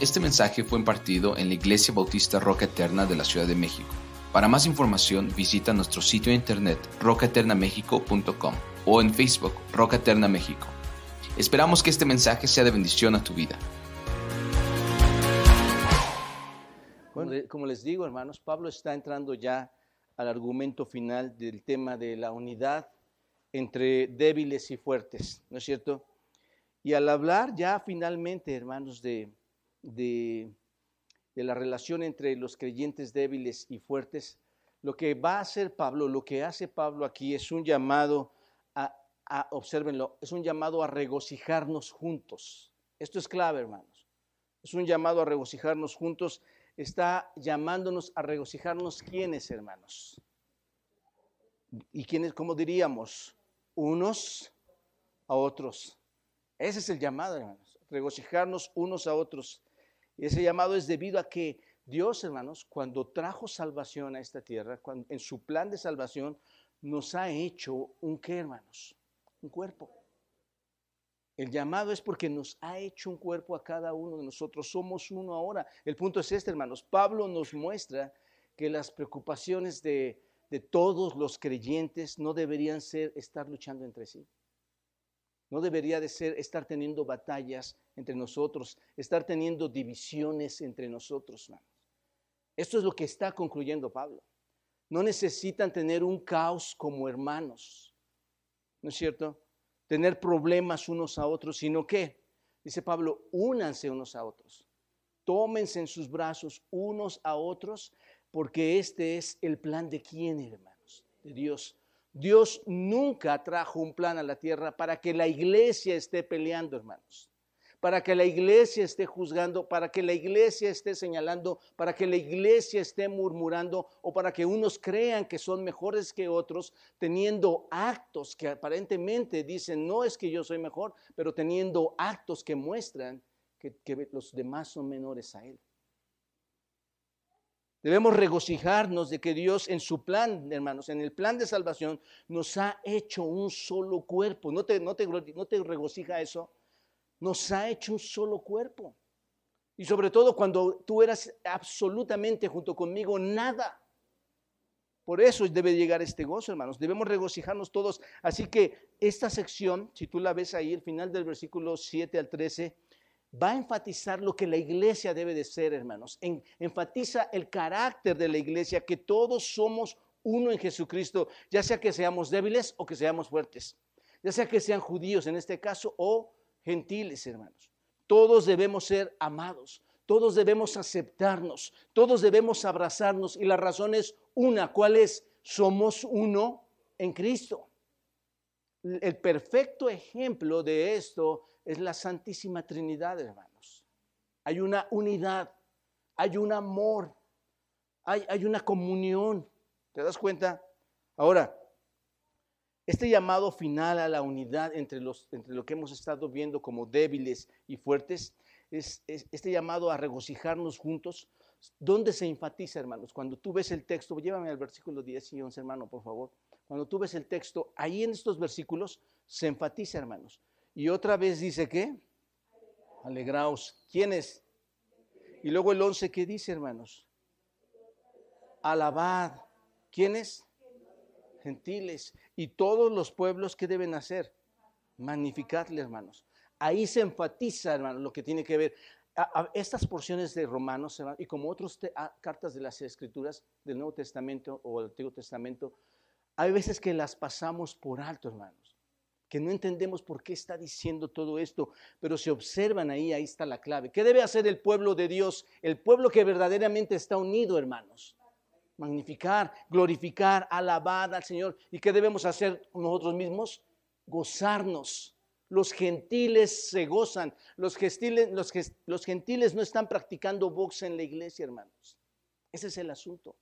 Este mensaje fue impartido en la Iglesia Bautista Roca Eterna de la Ciudad de México. Para más información visita nuestro sitio de internet rocaeternamexico.com o en Facebook Roca Eterna México. Esperamos que este mensaje sea de bendición a tu vida. como les digo, hermanos, Pablo está entrando ya al argumento final del tema de la unidad entre débiles y fuertes, ¿no es cierto? Y al hablar ya finalmente, hermanos, de, de, la relación entre los creyentes débiles y fuertes, lo que va a hacer Pablo, lo que hace Pablo aquí es un llamado a, observenlo, es un llamado a regocijarnos juntos. Esto es clave, hermanos. Es un llamado a regocijarnos juntos. Está llamándonos a regocijarnos quiénes, hermanos. ¿Y quiénes, cómo diríamos? Unos a otros. Ese es el llamado, hermanos. Regocijarnos unos a otros. Y ese llamado es debido a que Dios, hermanos, cuando trajo salvación a esta tierra, en su plan de salvación, nos ha hecho un qué, hermanos? Un cuerpo. El llamado es porque nos ha hecho un cuerpo a cada uno de nosotros. Somos uno ahora. El punto es este, hermanos. Pablo nos muestra que las preocupaciones de, de todos los creyentes no deberían ser estar luchando entre sí. No debería de ser estar teniendo batallas entre nosotros, estar teniendo divisiones entre nosotros, Esto es lo que está concluyendo Pablo. No necesitan tener un caos como hermanos, ¿no es cierto? Tener problemas unos a otros, sino que, dice Pablo, únanse unos a otros. Tómense en sus brazos unos a otros, porque este es el plan de quién, hermanos, de Dios Dios nunca trajo un plan a la tierra para que la iglesia esté peleando, hermanos. Para que la iglesia esté juzgando, para que la iglesia esté señalando, para que la iglesia esté murmurando o para que unos crean que son mejores que otros, teniendo actos que aparentemente dicen, no es que yo soy mejor, pero teniendo actos que muestran que, los demás son menores a él. Debemos regocijarnos de que Dios en su plan, hermanos, en el plan de salvación, nos ha hecho un solo cuerpo. ¿No te, no te, no te regocija eso? Nos ha hecho un solo cuerpo. Y sobre todo cuando tú eras absolutamente junto conmigo nada. Por eso debe llegar este gozo, hermanos. Debemos regocijarnos todos. Así que esta sección, si tú la ves ahí, el final del versículo 7 al 13, va a enfatizar lo que la iglesia debe de ser, hermanos. enfatiza el carácter de la iglesia, que todos somos uno en Jesucristo, ya sea que seamos débiles o que seamos fuertes, ya sea que sean judíos en este caso o gentiles, hermanos. Todos debemos ser amados, todos debemos aceptarnos, todos debemos abrazarnos y la razón es una, ¿cuál es? Somos uno en Cristo. El perfecto ejemplo de esto es la Santísima Trinidad, hermanos. Hay una unidad, hay un amor, hay, una comunión. ¿Te das cuenta? Ahora, este llamado final a la unidad entre, los, entre lo que hemos estado viendo como débiles y fuertes, es, este llamado a regocijarnos juntos, ¿dónde se enfatiza, hermanos? Cuando tú ves el texto, llévame al versículo 10 y 11, hermano, por favor. Cuando tú ves el texto, ahí en estos versículos se enfatiza, hermanos. Y otra vez dice que, alegraos. ¿Quiénes? Y luego el 11, ¿qué dice, hermanos? Alabad. ¿Quiénes? Gentiles. Y todos los pueblos, ¿qué deben hacer? Magnificarle, hermanos. Ahí se enfatiza, hermanos, lo que tiene que ver. estas porciones de Romanos, y como otras cartas de las Escrituras del Nuevo Testamento o del Antiguo Testamento, hay veces que las pasamos por alto, hermanos que no entendemos por qué está diciendo todo esto, pero se observan ahí, ahí está la clave. ¿Qué debe hacer el pueblo de Dios? El pueblo que verdaderamente está unido, hermanos. Magnificar, glorificar, alabar al Señor. ¿Y qué debemos hacer nosotros mismos? Gozarnos. Los gentiles se gozan. Los gentiles, los, los gentiles no están practicando box en la iglesia, hermanos. Ese es el asunto.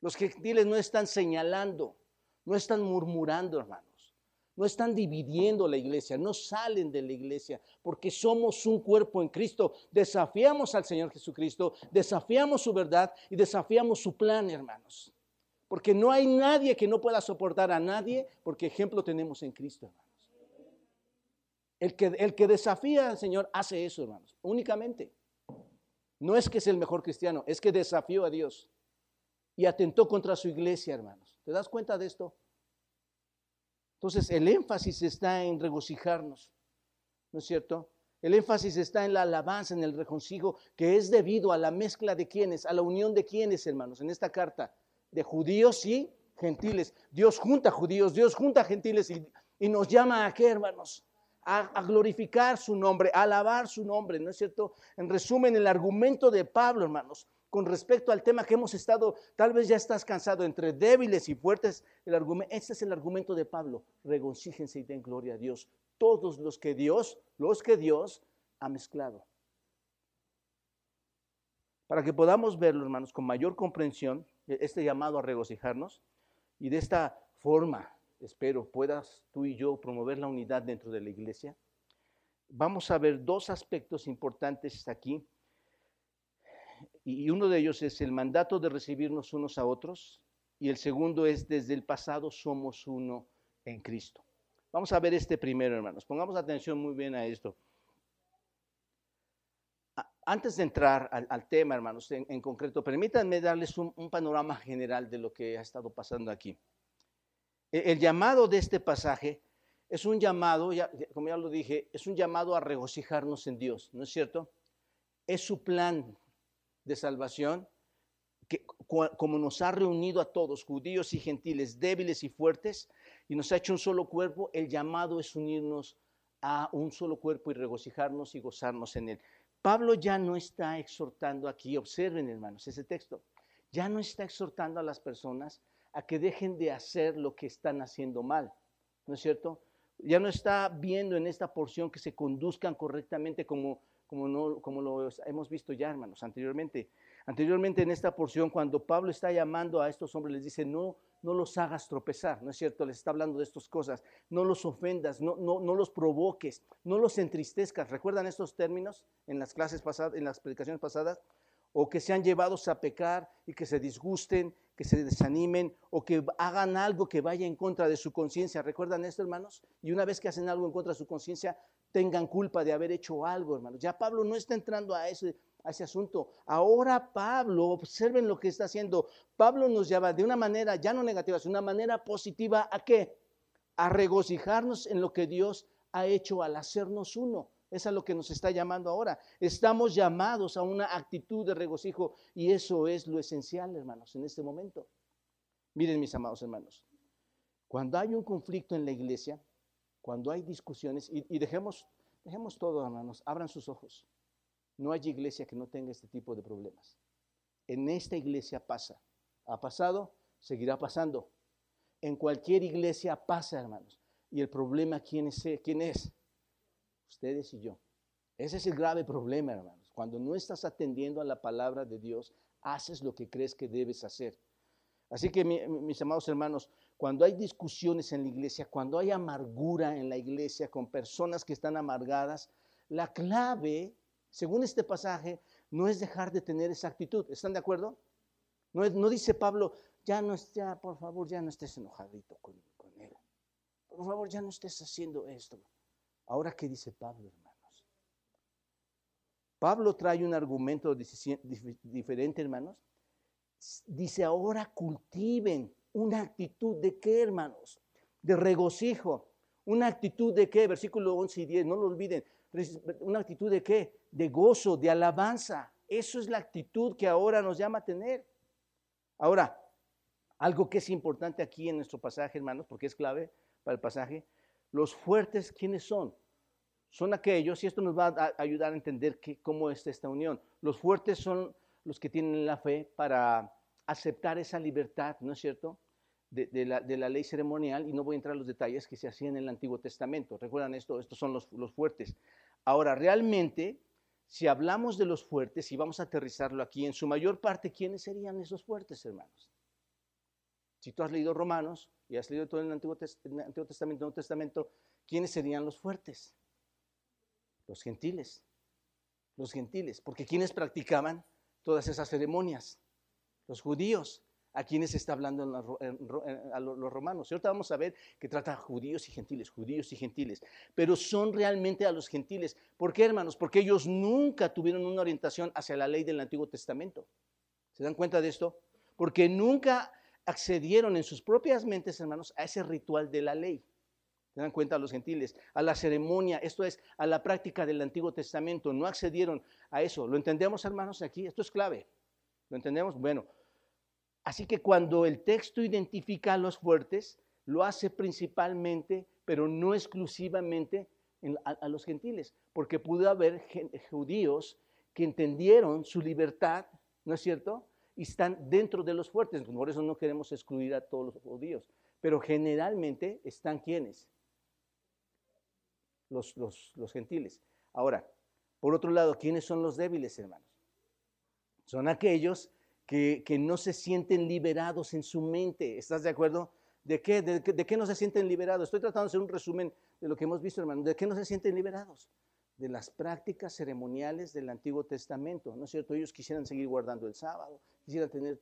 Los gentiles no están señalando, no están murmurando, hermanos no están dividiendo la iglesia, no salen de la iglesia, porque somos un cuerpo en Cristo. Desafiamos al Señor Jesucristo, desafiamos su verdad y desafiamos su plan, hermanos. Porque no hay nadie que no pueda soportar a nadie, porque ejemplo tenemos en Cristo, hermanos. El que, el que desafía al Señor hace eso, hermanos, únicamente. No es que es el mejor cristiano, es que desafió a Dios y atentó contra su iglesia, hermanos. ¿Te das cuenta de esto? Entonces, el énfasis está en regocijarnos, ¿no es cierto? El énfasis está en la alabanza, en el regocijo, que es debido a la mezcla de quienes, a la unión de quienes, hermanos, en esta carta, de judíos y gentiles. Dios junta judíos, Dios junta gentiles y, nos llama a qué, hermanos? A, glorificar su nombre, a alabar su nombre, ¿no es cierto? En resumen, el argumento de Pablo, hermanos, con respecto al tema que hemos estado, tal vez ya estás cansado entre débiles y fuertes, el este es el argumento de Pablo, regocíjense y den gloria a Dios, todos los que Dios, los que Dios ha mezclado. Para que podamos verlo, hermanos, con mayor comprensión, este llamado a regocijarnos, y de esta forma, espero, puedas tú y yo promover la unidad dentro de la iglesia, vamos a ver dos aspectos importantes aquí. Y uno de ellos es el mandato de recibirnos unos a otros, y el segundo es desde el pasado somos uno en Cristo. Vamos a ver este primero, hermanos. Pongamos atención muy bien a esto. Antes de entrar al, tema, hermanos, en, concreto, permítanme darles un, panorama general de lo que ha estado pasando aquí. E, el, llamado de este pasaje es un llamado, como ya lo dije, es un llamado a regocijarnos en Dios, ¿no es cierto? Es su plan de salvación, que, como nos ha reunido a todos, judíos y gentiles, débiles y fuertes, y nos ha hecho un solo cuerpo, el llamado es unirnos a un solo cuerpo y regocijarnos y gozarnos en él. Pablo ya no está exhortando aquí, observen hermanos ese texto, ya no está exhortando a las personas a que dejen de hacer lo que están haciendo mal, ¿no es cierto? Ya no está viendo en esta porción que se conduzcan correctamente como, como, no, como lo hemos visto ya, hermanos, anteriormente. Anteriormente en esta porción, cuando Pablo está llamando a estos hombres, les dice, no, no los hagas tropezar, ¿no es cierto? Les está hablando de estas cosas, no los ofendas, no, no, no los provoques, no los entristezcas. ¿Recuerdan estos términos en las clases pasadas, en las predicaciones pasadas? O que sean llevados a pecar y que se disgusten, que se desanimen o que hagan algo que vaya en contra de su conciencia. ¿Recuerdan esto, hermanos? Y una vez que hacen algo en contra de su conciencia, tengan culpa de haber hecho algo, hermanos. Ya Pablo no está entrando a ese, ese asunto. Ahora Pablo, observen lo que está haciendo. Pablo nos llama de una manera ya no negativa, sino una manera positiva a qué? A regocijarnos en lo que Dios ha hecho al hacernos uno. Es a lo que nos está llamando ahora. Estamos llamados a una actitud de regocijo y eso es lo esencial, hermanos, en este momento. Miren, mis amados hermanos, cuando hay un conflicto en la iglesia, cuando hay discusiones, y, dejemos, dejemos todo, hermanos, abran sus ojos. No hay iglesia que no tenga este tipo de problemas. En esta iglesia pasa. Ha pasado, seguirá pasando. En cualquier iglesia pasa, hermanos. Y el problema, ¿quién es? ¿Quién es? Ustedes y yo. Ese es el grave problema, hermanos. Cuando no estás atendiendo a la palabra de Dios, haces lo que crees que debes hacer. Así que, mis amados hermanos, cuando hay discusiones en la iglesia, cuando hay amargura en la iglesia con personas que están amargadas, la clave según este pasaje, no es dejar de tener esa actitud. ¿Están de acuerdo? No, no dice Pablo, ya no estés, por favor, ya no estés enojadito con, él. Por favor, ya no estés haciendo esto. Ahora, ¿qué dice Pablo, hermanos? Pablo trae un argumento diferente, hermanos. Dice, ahora cultiven una actitud de qué, hermanos? De regocijo. Una actitud de qué? Versículo 11 y 10, no lo olviden. Una actitud de qué? de gozo, de alabanza. Eso es la actitud que ahora nos llama a tener. Ahora, algo que es importante aquí en nuestro pasaje, hermanos, porque es clave para el pasaje, los fuertes, ¿quiénes son? Son aquellos, y esto nos va a ayudar a entender cómo es esta unión. Los fuertes son los que tienen la fe para aceptar esa libertad, ¿no es cierto? De, la, ley ceremonial, y no voy a entrar en los detalles que se hacían en el Antiguo Testamento. ¿Recuerdan esto? Estos son los, los fuertes. Ahora, realmente, si hablamos de los fuertes y vamos a aterrizarlo aquí, en su mayor parte, ¿quiénes serían esos fuertes, hermanos? Si tú has leído Romanos y has leído todo el Antiguo, Testamento, el Nuevo Testamento, ¿quiénes serían los fuertes? Los gentiles. Los gentiles. Porque ¿quiénes practicaban todas esas ceremonias? Los judíos. a quienes está hablando a los romanos. Y ahorita vamos a ver que trata a judíos y gentiles, judíos y gentiles, pero son realmente a los gentiles. ¿Por qué, hermanos? Porque ellos nunca tuvieron una orientación hacia la ley del Antiguo Testamento. ¿Se dan cuenta de esto? Porque nunca accedieron en sus propias mentes, hermanos, a ese ritual de la ley. ¿Se dan cuenta los gentiles? A la ceremonia, esto es, a la práctica del Antiguo Testamento. No accedieron a eso. ¿Lo entendemos, hermanos, aquí? Esto es clave. ¿Lo entendemos? Bueno, Así que cuando el texto identifica a los fuertes, lo hace principalmente, pero no exclusivamente, a, los gentiles, porque pudo haber judíos que entendieron su libertad, ¿no es cierto? Y están dentro de los fuertes. Por eso no queremos excluir a todos los judíos. Pero generalmente están quienes? Los, los gentiles. Ahora, por otro lado, ¿quiénes son los débiles, hermanos? Son aquellos que, no se sienten liberados en su mente. ¿Estás de acuerdo? ¿De qué? ¿De, qué no se sienten liberados? Estoy tratando de hacer un resumen de lo que hemos visto, hermano. ¿De qué no se sienten liberados? De las prácticas ceremoniales del Antiguo Testamento. ¿No es cierto? Ellos quisieran seguir guardando el sábado, quisieran tener,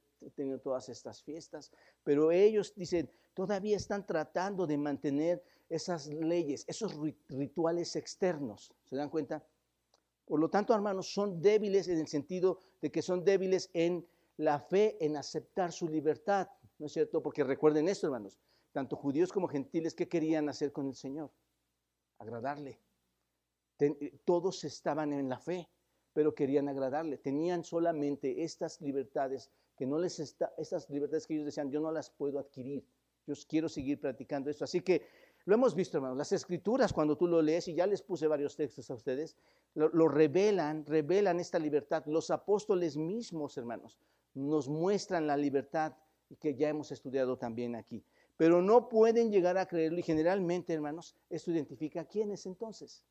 todas estas fiestas, pero ellos dicen, todavía están tratando de mantener esas leyes, esos rituales externos. ¿Se dan cuenta? Por lo tanto, hermanos, son débiles en el sentido de que son débiles en la fe en aceptar su libertad, ¿no es cierto? Porque recuerden esto, hermanos, tanto judíos como gentiles, ¿qué querían hacer con el Señor? Agradarle. Todos estaban en la fe, pero querían agradarle. Tenían solamente estas libertades que no les estas libertades que ellos decían, yo no las puedo adquirir. Yo quiero seguir practicando esto. Así que lo hemos visto, hermanos. Las escrituras, cuando tú lo lees, y ya les puse varios textos a ustedes, lo revelan, revelan esta libertad. Los apóstoles mismos, hermanos, nos muestran la libertad que ya hemos estudiado también aquí. Pero no pueden llegar a creerlo y generalmente, hermanos, esto identifica a quiénes entonces,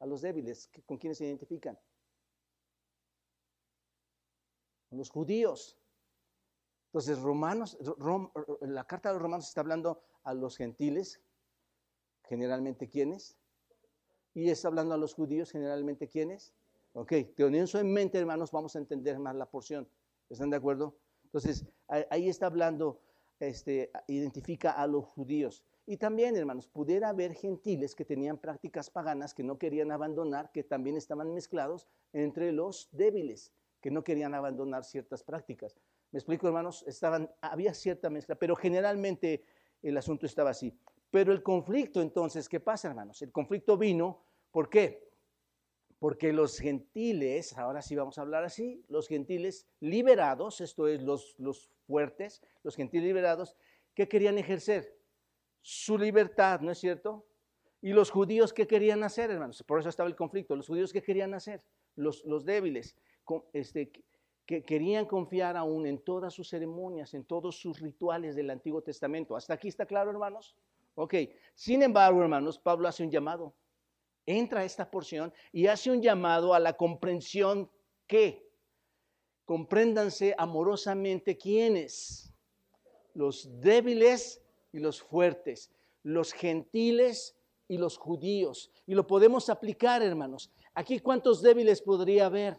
a los débiles, ¿con quiénes se identifican? Los judíos. Entonces, Romanos, la carta de los Romanos está hablando a los gentiles, generalmente quiénes, y está hablando a los judíos, generalmente quiénes. Ok, teniendo eso en mente, hermanos, vamos a entender más la porción. ¿Están de acuerdo? Entonces, ahí está hablando, este, identifica a los judíos. Y también, hermanos, pudiera haber gentiles que tenían prácticas paganas que no querían abandonar, que también estaban mezclados entre los débiles, que no querían abandonar ciertas prácticas. ¿Me explico, hermanos? Había cierta mezcla, pero generalmente el asunto estaba así. Pero el conflicto, entonces, ¿qué pasa, hermanos? El conflicto vino, ¿por qué? porque los gentiles, ahora sí vamos a hablar así, los gentiles liberados, esto es los, los fuertes, los gentiles liberados, ¿qué querían ejercer? Su libertad, ¿no es cierto? Y los judíos, ¿qué querían hacer, hermanos? Por eso estaba el conflicto. Los judíos, ¿qué querían hacer? Los, los débiles, este, que querían confiar aún en todas sus ceremonias, en todos sus rituales del Antiguo Testamento. ¿Hasta aquí está claro, hermanos? Ok. Sin embargo, hermanos, Pablo hace un llamado entra a esta porción y hace un llamado a la comprensión que compréndanse amorosamente quiénes, los débiles y los fuertes, los gentiles y los judíos. Y lo podemos aplicar, hermanos. Aquí cuántos débiles podría haber.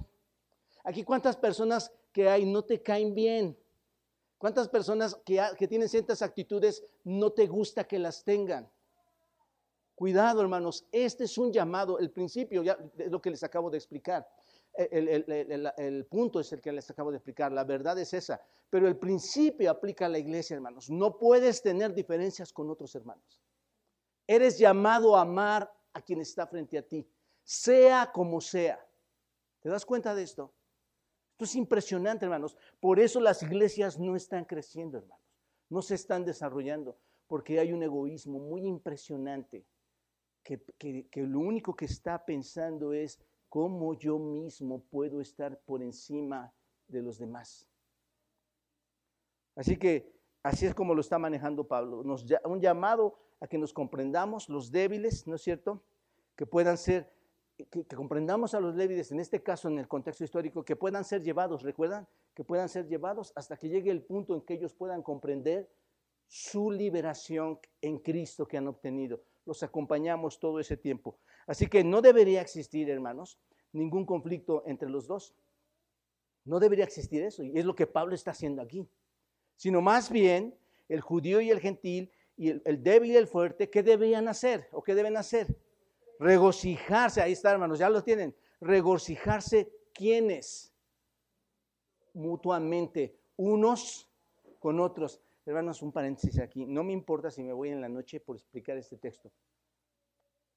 Aquí cuántas personas que hay no te caen bien. ¿Cuántas personas que, que tienen ciertas actitudes no te gusta que las tengan? Cuidado, hermanos, este es un llamado, el principio, ya es lo que les acabo de explicar. El, punto es el que les acabo de explicar, la verdad es esa, pero el principio aplica a la iglesia, hermanos. No puedes tener diferencias con otros hermanos. Eres llamado a amar a quien está frente a ti, sea como sea. ¿Te das cuenta de esto? Esto es impresionante, hermanos. Por eso las iglesias no están creciendo, hermanos. No se están desarrollando, porque hay un egoísmo muy impresionante que, lo único que está pensando es cómo yo mismo puedo estar por encima de los demás. Así que así es como lo está manejando Pablo. Nos, un llamado a que nos comprendamos los débiles, ¿no es cierto? Que puedan ser, que, que, comprendamos a los débiles, en este caso en el contexto histórico, que puedan ser llevados, ¿recuerdan? Que puedan ser llevados hasta que llegue el punto en que ellos puedan comprender su liberación en Cristo que han obtenido los acompañamos todo ese tiempo. Así que no debería existir, hermanos, ningún conflicto entre los dos. No debería existir eso. Y es lo que Pablo está haciendo aquí. sino más bien el judío y el gentil y el, débil y el fuerte, ¿qué debían hacer o qué deben hacer? Regocijarse, ahí está hermanos, ya lo tienen, regocijarse quiénes? Mutuamente, unos con otros. Hermanos, un paréntesis aquí, no me importa si me voy en la noche por explicar este texto,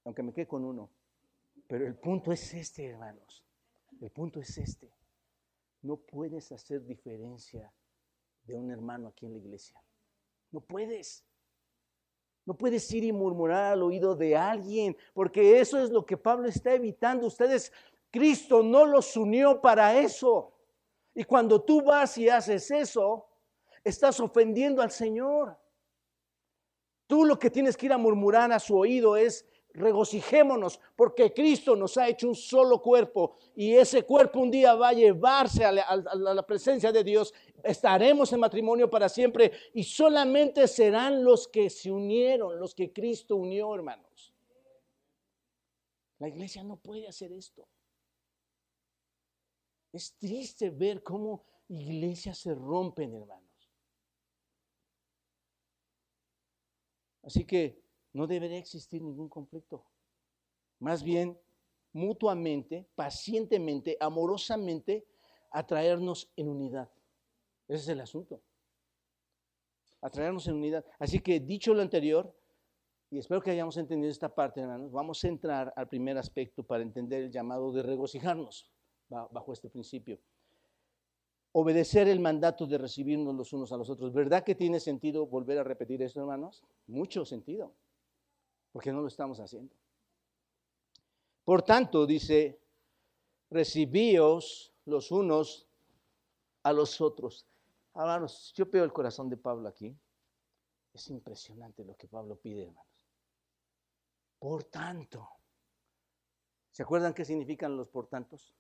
aunque me quede con uno, pero el punto es este, hermanos, el punto es este. No puedes hacer diferencia de un hermano aquí en la iglesia. No puedes. No puedes ir y murmurar al oído de alguien, porque eso es lo que Pablo está evitando. Ustedes, Cristo no los unió para eso. Y cuando tú vas y haces eso, estás ofendiendo al Señor. Tú lo que tienes que ir a murmurar a su oído es, regocijémonos porque Cristo nos ha hecho un solo cuerpo y ese cuerpo un día va a llevarse a la, presencia de Dios. Estaremos en matrimonio para siempre y solamente serán los que se unieron, los que Cristo unió, hermanos. La iglesia no puede hacer esto. Es triste ver cómo iglesias se rompen, hermanos. Así que no debería existir ningún conflicto. Más bien, mutuamente, pacientemente, amorosamente, atraernos en unidad. Ese es el asunto. Atraernos en unidad. Así que dicho lo anterior, y espero que hayamos entendido esta parte, hermanos, vamos a entrar al primer aspecto para entender el llamado de regocijarnos bajo este principio. Obedecer el mandato de recibirnos los unos a los otros. ¿Verdad que tiene sentido volver a repetir esto, hermanos? Mucho sentido porque no lo estamos haciendo. Por tanto, dice, recibíos los unos a los otros. Hermanos, yo veo el corazón de Pablo aquí. Es impresionante lo que Pablo pide, hermanos. Por tanto, ¿se acuerdan qué significan los por tantos?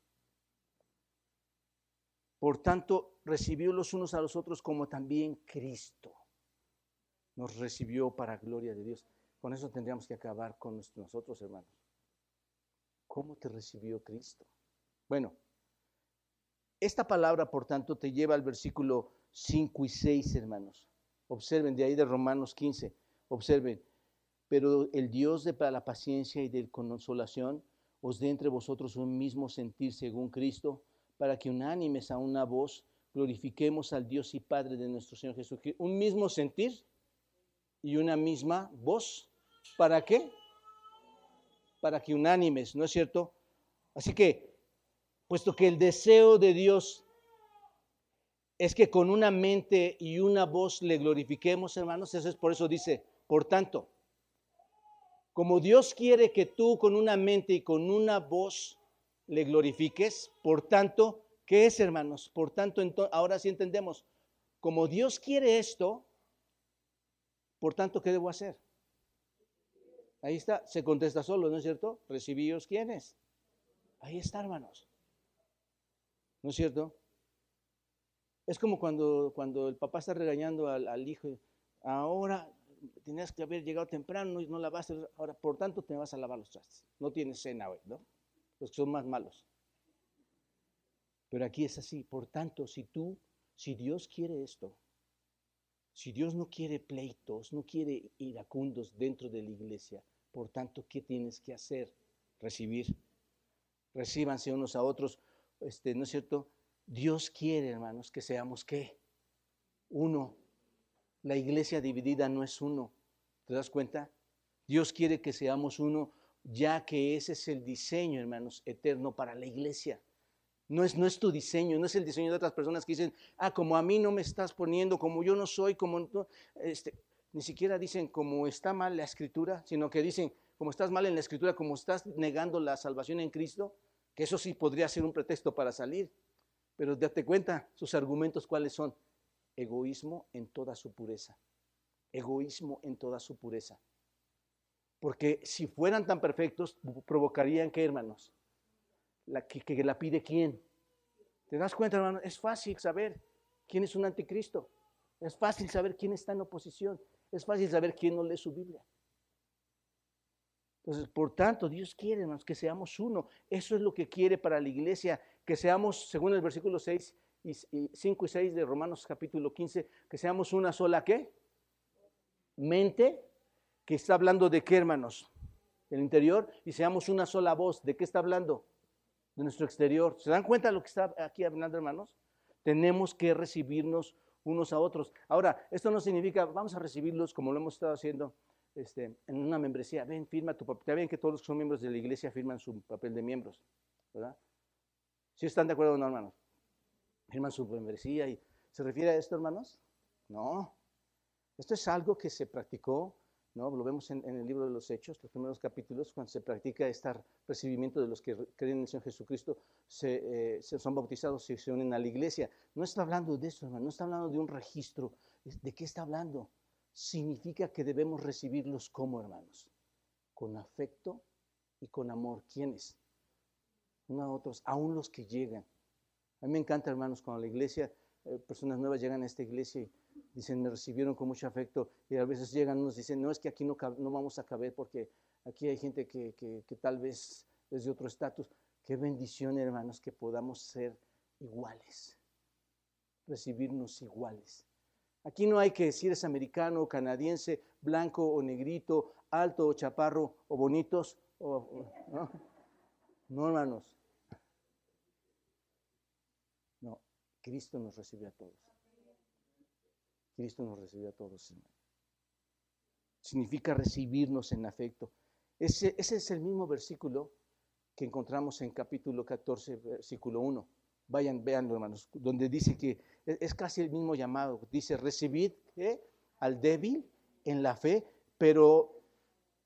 Por tanto, recibió los unos a los otros como también Cristo nos recibió para gloria de Dios. Con eso tendríamos que acabar con nosotros, hermanos. ¿Cómo te recibió Cristo? Bueno, esta palabra, por tanto, te lleva al versículo 5 y 6, hermanos. Observen, de ahí de Romanos 15, observen. Pero el Dios de la paciencia y de consolación os dé entre vosotros un mismo sentir según Cristo, para que unánimes a una voz glorifiquemos al Dios y Padre de nuestro Señor Jesucristo. Un mismo sentir y una misma voz. ¿Para qué? Para que unánimes, ¿no es cierto? Así que, puesto que el deseo de Dios es que con una mente y una voz le glorifiquemos, hermanos, eso es por eso dice, por tanto, como Dios quiere que tú con una mente y con una voz le glorifiques, por tanto, ¿qué es, hermanos? Por tanto, ahora sí entendemos, como Dios quiere esto, por tanto, ¿qué debo hacer? Ahí está, se contesta solo, ¿no es cierto? Recibíos quiénes. Ahí está, hermanos. ¿No es cierto? Es como cuando, cuando el papá está regañando al, hijo, ahora tenías que haber llegado temprano y no lavaste, ahora por tanto te vas a lavar los trastes. No tienes cena hoy, ¿no? Los que son más malos. Pero aquí es así, por tanto, si tú, si Dios quiere esto, si Dios no quiere pleitos, no quiere iracundos dentro de la iglesia, por tanto, ¿qué tienes que hacer? Recibir. Recíbanse unos a otros. Este, ¿No es cierto? Dios quiere, hermanos, que seamos qué? Uno. La iglesia dividida no es uno. ¿Te das cuenta? Dios quiere que seamos uno, ya que ese es el diseño, hermanos, eterno para la iglesia. No es, no es tu diseño, no es el diseño de otras personas que dicen, ah, como a mí no me estás poniendo, como yo no soy, como... Este, ni siquiera dicen como está mal la escritura, sino que dicen como estás mal en la escritura, como estás negando la salvación en Cristo, que eso sí podría ser un pretexto para salir. Pero date cuenta, sus argumentos cuáles son. Egoísmo en toda su pureza. Egoísmo en toda su pureza. Porque si fueran tan perfectos, provocarían que, hermanos, la, que, la pide quién. ¿Te das cuenta, hermano? Es fácil saber quién es un anticristo. Es fácil saber quién está en oposición. Es fácil saber quién no lee su Biblia. Entonces, por tanto, Dios quiere, hermanos, que seamos uno. Eso es lo que quiere para la iglesia, que seamos, según el versículo 6, y, 5 y 6 de Romanos capítulo 15, que seamos una sola qué? Mente, que está hablando de qué, hermanos? Del interior, y seamos una sola voz. ¿De qué está hablando? De nuestro exterior. ¿Se dan cuenta de lo que está aquí hablando, hermanos? Tenemos que recibirnos unos a otros. Ahora, esto no significa, vamos a recibirlos como lo hemos estado haciendo este, en una membresía. Ven, firma tu papel. Ya ven que todos los que son miembros de la iglesia firman su papel de miembros, ¿verdad? ¿Sí están de acuerdo o no, hermanos? Firman su membresía y ¿se refiere a esto, hermanos? No. Esto es algo que se practicó, ¿no? Lo vemos en, el libro de los Hechos, los primeros capítulos, cuando se practica este recibimiento de los que creen en el Señor Jesucristo, se, eh, se son bautizados y se unen a la iglesia. No está hablando de eso, hermano, no está hablando de un registro. ¿De qué está hablando? Significa que debemos recibirlos como hermanos, con afecto y con amor. ¿Quiénes? Unos a otros, aún los que llegan. A mí me encanta, hermanos, cuando la iglesia, eh, personas nuevas llegan a esta iglesia y dicen, me recibieron con mucho afecto, y a veces llegan y nos dicen, no es que aquí no, no vamos a caber porque aquí hay gente que, que tal vez es de otro estatus. Qué bendición, hermanos, que podamos ser iguales, recibirnos iguales. Aquí no hay que decir es americano, canadiense, blanco o negrito, alto o chaparro o bonitos. O, ¿no? no, hermanos. No, Cristo nos recibe a todos. Cristo nos recibe a todos. Significa recibirnos en afecto. Ese, es el mismo versículo que encontramos en capítulo 14, versículo 1. Vayan, veanlo, hermanos, donde dice que es casi el mismo llamado. Dice, recibid al débil en la fe, pero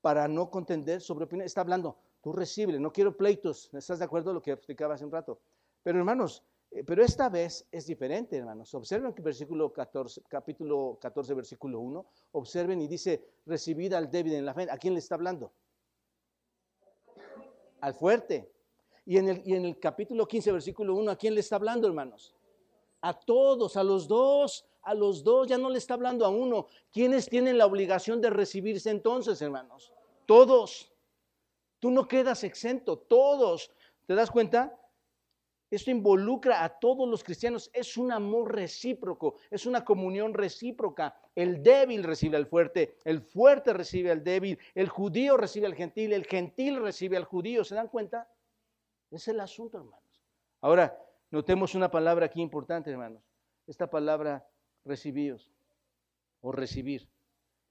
para no contender sobre opinión. Está hablando, tú recibe, no quiero pleitos. ¿Estás de acuerdo con lo que explicaba hace un rato? Pero hermanos, pero esta vez es diferente, hermanos. Observen que versículo 14, capítulo 14, versículo 1. Observen y dice, recibid al débil en la fe. ¿A quién le está hablando? Al fuerte. Y en, el, y en el capítulo 15, versículo 1, ¿a quién le está hablando, hermanos? A todos, a los dos, a los dos, ya no le está hablando a uno. ¿Quiénes tienen la obligación de recibirse entonces, hermanos? Todos. Tú no quedas exento, todos. ¿Te das cuenta? Esto involucra a todos los cristianos. Es un amor recíproco, es una comunión recíproca. El débil recibe al fuerte, el fuerte recibe al débil, el judío recibe al gentil, el gentil recibe al judío. ¿Se dan cuenta? Es el asunto, hermanos. Ahora, notemos una palabra aquí importante, hermanos. Esta palabra recibíos o recibir.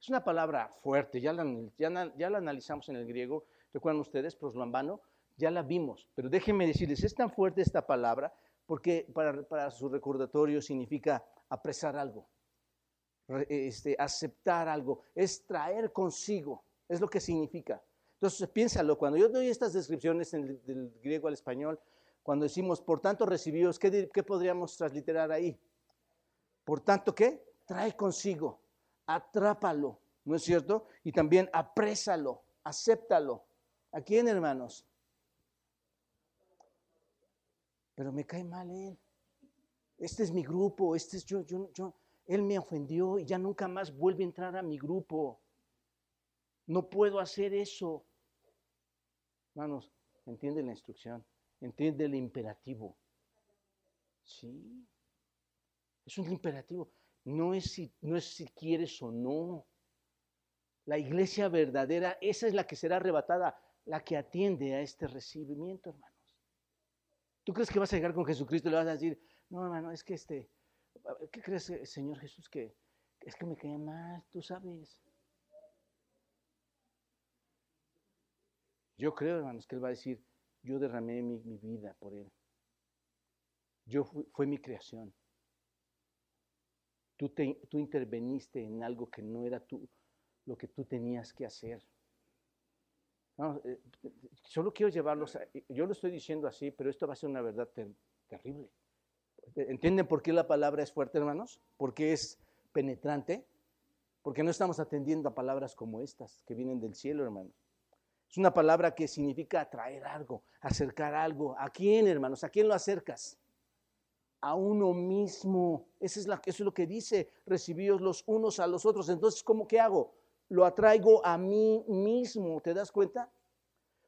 Es una palabra fuerte, ya la, ya, la analizamos en el griego, recuerdan ustedes, proslambano, ya la vimos, pero déjenme decirles, es tan fuerte esta palabra porque para, su recordatorio significa apresar algo, este, aceptar algo, es traer consigo, es lo que significa. Entonces, piénsalo, cuando yo doy estas descripciones del griego al español, cuando decimos, por tanto, recibidos, ¿qué, ¿qué, podríamos transliterar ahí? Por tanto, ¿qué? Trae consigo, atrápalo, ¿no es cierto? Y también aprésalo, acéptalo. ¿A quién, hermanos? Pero me cae mal él. Este es mi grupo, este es yo, yo, yo. Él me ofendió y ya nunca más vuelve a entrar a mi grupo. No puedo hacer eso. Hermanos, entiende la instrucción, entiende el imperativo. Sí, es un imperativo. No es, si, no es si quieres o no. La iglesia verdadera, esa es la que será arrebatada, la que atiende a este recibimiento, hermanos. ¿Tú crees que vas a llegar con Jesucristo y le vas a decir, no, hermano, es que este, ¿qué crees, Señor Jesús, que es que me cae mal, tú sabes? Yo creo, hermanos, que Él va a decir, yo derramé mi, vida por Él. Yo fue mi creación. Tú, tú interveniste en algo que no era tú, lo que tú tenías que hacer. Eh, solo quiero llevarlos, yo lo estoy diciendo así, pero esto va a ser una verdad terrible. ¿Entienden por qué la palabra es fuerte, hermanos? Porque es penetrante, porque no estamos atendiendo a palabras como estas que vienen del cielo, hermanos. Es una palabra que significa atraer algo, acercar algo. ¿A quién, hermanos? ¿A quién lo acercas? A uno mismo. Eso es, la, eso es lo que dice, recibíos los unos a los otros. Entonces, ¿cómo que hago? Lo atraigo a mí mismo. ¿Te das cuenta?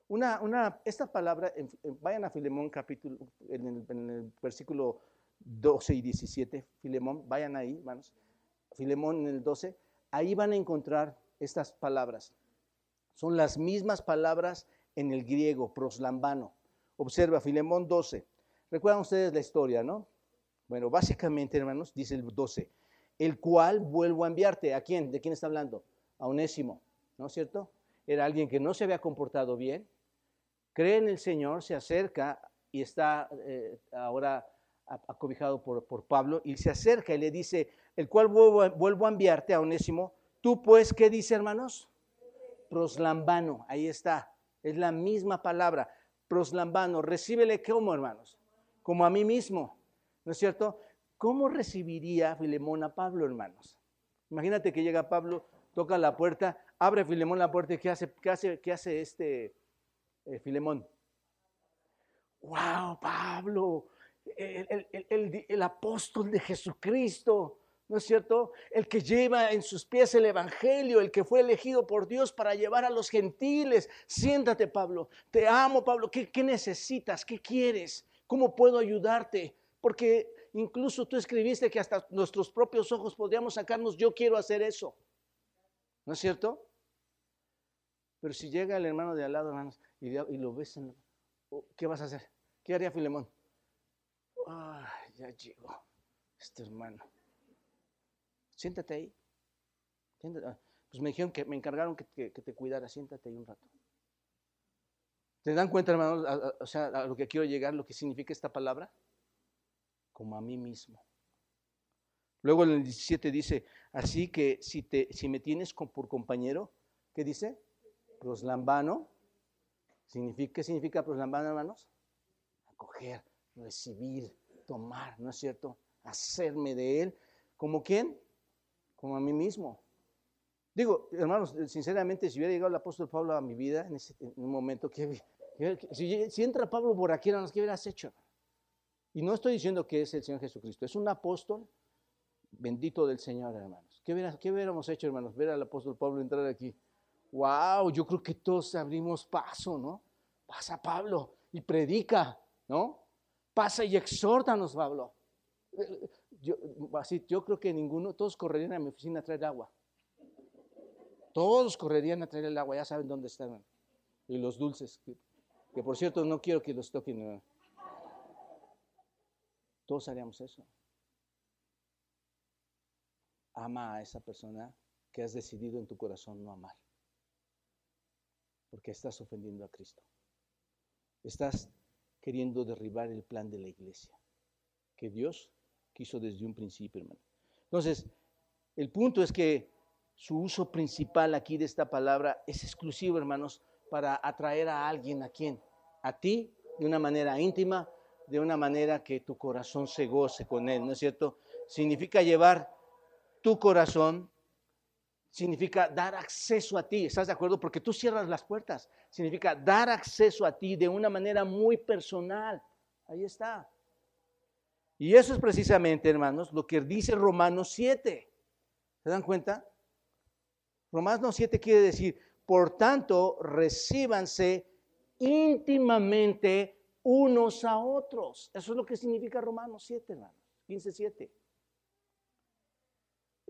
Una, una, esta palabra, vayan a Filemón capítulo, en el, versículo 12 y 17, Filemón, vayan ahí, hermanos. Filemón en el 12, ahí van a encontrar estas palabras. Son las mismas palabras en el griego, proslambano. Observa, Filemón 12. Recuerdan ustedes la historia, ¿no? Bueno, básicamente, hermanos, dice el 12, el cual vuelvo a enviarte. ¿A quién? ¿De quién está hablando? A Onésimo, ¿no es cierto? Era alguien que no se había comportado bien, cree en el Señor, se acerca y está eh, ahora acobijado por, por, Pablo, y se acerca y le dice, el cual vuelvo, a enviarte a Onésimo. Tú pues, ¿qué dice, hermanos? Proslambano, ahí está, es la misma palabra, proslambano, recíbele como, hermanos, como a mí mismo, ¿no es cierto? ¿Cómo recibiría Filemón a Pablo, hermanos? Imagínate que llega Pablo, toca la puerta, abre Filemón la puerta y ¿qué hace, qué hace, qué hace este eh, Filemón? ¡Wow, Pablo! el, apóstol de Jesucristo, ¿no es cierto? El que lleva en sus pies el Evangelio, el que fue elegido por Dios para llevar a los gentiles. Siéntate, Pablo. Te amo, Pablo. ¿Qué, qué necesitas? ¿Qué quieres? ¿Cómo puedo ayudarte? Porque incluso tú escribiste que hasta nuestros propios ojos podríamos sacarnos, yo quiero hacer eso. ¿No es cierto? Pero si llega el hermano de al lado, hermanos, y, lo ves, ¿qué vas a hacer? ¿Qué haría Filemón? Ay, ya llegó este hermano. Siéntate ahí. Ah, pues me dijeron que me encargaron que, te cuidara. Siéntate ahí un rato. ¿Te dan cuenta, hermanos? o sea, a lo que quiero llegar, lo que significa esta palabra? Como a mí mismo. Luego en el 17 dice, así que si, te, si me tienes por compañero, ¿qué dice? Proslambano. ¿Significa, ¿Qué significa proslambano, hermanos? Acoger, recibir, tomar, ¿no es cierto? Hacerme de Él. ¿Como quién? Como a mí mismo. Digo, hermanos, sinceramente, si hubiera llegado el apóstol Pablo a mi vida en, ese, un momento, que, si, entra Pablo por aquí, hermanos, ¿qué hubieras hecho? Y no estoy diciendo que es el Señor Jesucristo, es un apóstol bendito del Señor, hermanos. ¿Qué, ¿Qué hubiéramos hecho, hermanos? Ver al apóstol Pablo entrar aquí. ¡Wow! Yo creo que todos abrimos paso, ¿no? Pasa Pablo y predica, ¿no? Pasa y exhórtanos, Pablo. Yo, así, yo creo que ninguno, todos correrían a mi oficina a traer agua. Todos correrían a traer el agua, ya saben dónde están. Y los dulces, que, por cierto no quiero que los toquen. Todos haríamos eso. Ama a esa persona que has decidido en tu corazón no amar. Porque estás ofendiendo a Cristo. Estás queriendo derribar el plan de la iglesia, que Dios quiso desde un principio, hermano. Entonces, el punto es que su uso principal aquí de esta palabra es exclusivo, hermanos, para atraer a alguien, ¿a quién? A ti, de una manera íntima, de una manera que tu corazón se goce con él, ¿no es cierto? Significa llevar tu corazón significa dar acceso a ti, ¿estás de acuerdo? Porque tú cierras las puertas, significa dar acceso a ti de una manera muy personal. Ahí está. Y eso es precisamente, hermanos, lo que dice Romanos 7. ¿Se dan cuenta? Romanos 7 quiere decir, por tanto, recíbanse íntimamente unos a otros. Eso es lo que significa Romanos 7, hermanos. 15, 7.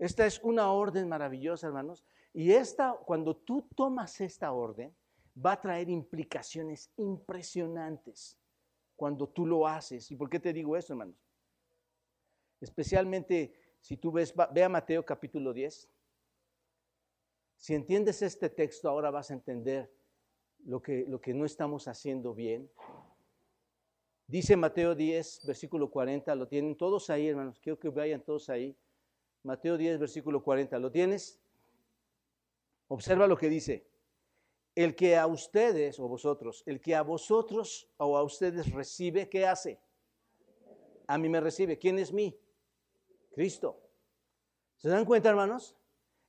Esta es una orden maravillosa, hermanos. Y esta, cuando tú tomas esta orden, va a traer implicaciones impresionantes cuando tú lo haces. ¿Y por qué te digo esto, hermanos? Especialmente si tú ves, ve a Mateo capítulo 10. Si entiendes este texto, ahora vas a entender lo que, lo que no estamos haciendo bien. Dice Mateo 10, versículo 40, lo tienen todos ahí, hermanos. Quiero que vayan todos ahí. Mateo 10, versículo 40. ¿Lo tienes? Observa lo que dice. El que a ustedes o vosotros, el que a vosotros o a ustedes recibe, ¿qué hace? A mí me recibe. ¿Quién es mí? Cristo. ¿Se dan cuenta, hermanos?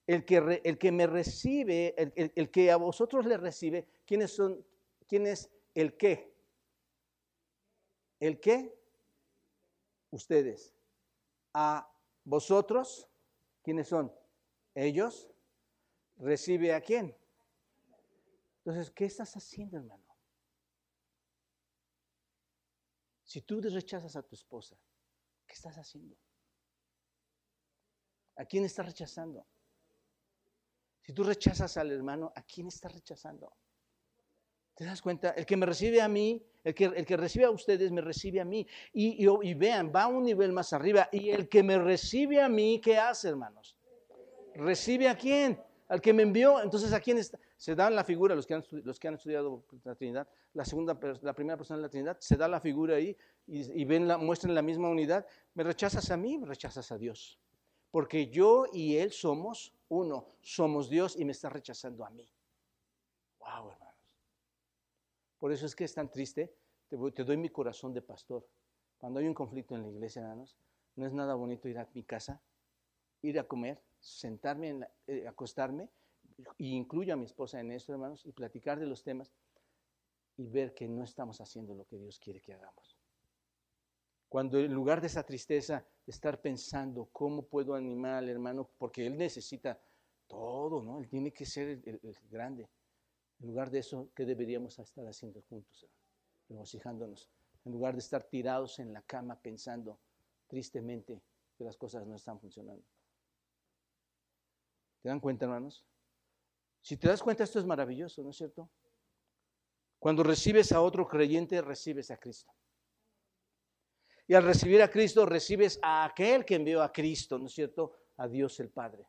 El que, el que me recibe, el, el, que a vosotros le recibe, ¿quiénes son? ¿Quién es el qué? ¿El qué? Ustedes. A vosotros, ¿quiénes son? Ellos. ¿Recibe a quién? Entonces, ¿qué estás haciendo, hermano? Si tú rechazas a tu esposa, ¿Qué estás haciendo? ¿A quién estás rechazando? Si tú rechazas al hermano, ¿a quién estás rechazando? ¿Te das cuenta? El que me recibe a mí, el que, el que recibe a ustedes, me recibe a mí. Y, y, vean, va a un nivel más arriba. Y el que me recibe a mí, ¿qué hace, hermanos? ¿Recibe a quién? Al que me envió. Entonces, ¿a quién está? Se da la figura, los que han, los que han estudiado la Trinidad, la, segunda, la primera persona de la Trinidad, se da la figura ahí y, y ven la, muestran la misma unidad. ¿Me rechazas a mí? Me rechazas a Dios. Porque yo y Él somos uno, somos Dios y me está rechazando a mí. Wow, hermanos. Por eso es que es tan triste. Te, doy mi corazón de pastor. Cuando hay un conflicto en la iglesia, hermanos, no es nada bonito ir a mi casa, ir a comer, sentarme, en eh, acostarme, y incluyo a mi esposa en esto, hermanos, y platicar de los temas y ver que no estamos haciendo lo que Dios quiere que hagamos. Cuando en lugar de esa tristeza, de estar pensando cómo puedo animar al hermano, porque él necesita todo, ¿no? Él tiene que ser el, grande. En lugar de eso, ¿qué deberíamos estar haciendo juntos? Regocijándonos. En lugar de estar tirados en la cama pensando tristemente que las cosas no están funcionando. ¿Te dan cuenta, hermanos? Si te das cuenta, esto es maravilloso, ¿no es cierto? Cuando recibes a otro creyente, recibes a Cristo. Y al recibir a Cristo, recibes a aquel que envió a Cristo, ¿no es cierto? A Dios el Padre.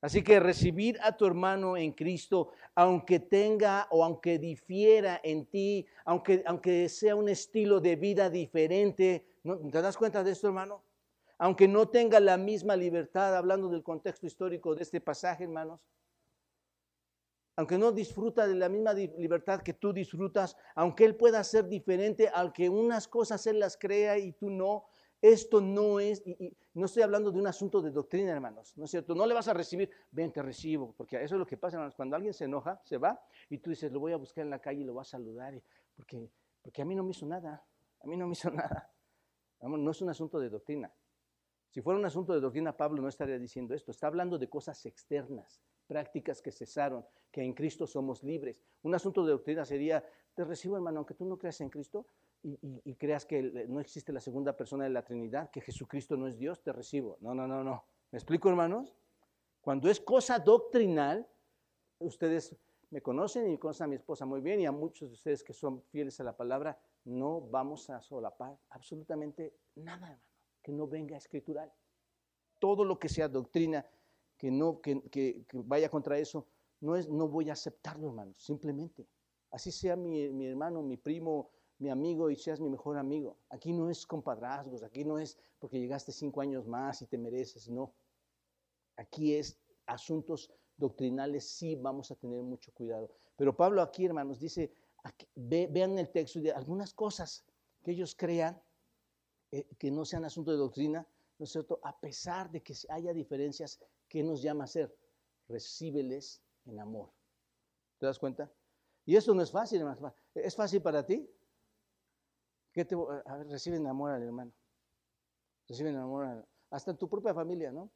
Así que recibir a tu hermano en Cristo, aunque tenga o aunque difiera en ti, aunque, aunque sea un estilo de vida diferente. ¿te das cuenta de esto, hermano? Aunque no tenga la misma libertad, hablando del contexto histórico de este pasaje, hermanos, aunque no disfruta de la misma libertad que tú disfrutas, aunque Él pueda ser diferente, aunque unas cosas Él las crea y tú no, esto no es, y, no estoy hablando de un asunto de doctrina, hermanos, ¿no es cierto? No le vas a recibir, ven, te recibo, porque eso es lo que pasa, hermanos, cuando alguien se enoja, se va, y tú dices, lo voy a buscar en la calle y lo voy a saludar, porque, porque a mí no me hizo nada, a mí no me hizo nada. no es un asunto de doctrina. Si fuera un asunto de doctrina, Pablo no estaría diciendo esto, está hablando de cosas externas prácticas que cesaron, que en Cristo somos libres. Un asunto de doctrina sería, te recibo hermano, aunque tú no creas en Cristo y, creas que no existe la segunda persona de la Trinidad, que Jesucristo no es Dios, te recibo. No, no, no, no. ¿Me explico hermanos? Cuando es cosa doctrinal, ustedes me conocen y conocen a mi esposa muy bien y a muchos de ustedes que son fieles a la palabra, no vamos a solapar absolutamente nada, hermano, que no venga escritural. Todo lo que sea doctrina que, no, que, vaya contra eso, no, es, no voy a aceptarlo, hermanos, simplemente. Así sea mi, mi, hermano, mi primo, mi amigo y seas mi mejor amigo. Aquí no es compadrazgos, aquí no es porque llegaste cinco años más y te mereces, no. Aquí es asuntos doctrinales, sí vamos a tener mucho cuidado. Pero Pablo aquí, hermanos, dice, vean el texto de algunas cosas que ellos crean eh, que no sean asunto de doctrina, ¿no es cierto? A pesar de que haya diferencias, ¿qué nos llama a hacer? Recíbeles en amor. ¿Te das cuenta? Y eso no es fácil, hermano. ¿Es fácil para ti? ¿Qué te, a ver, recibe en amor al hermano. Recibe en amor hasta en tu propia familia, ¿no?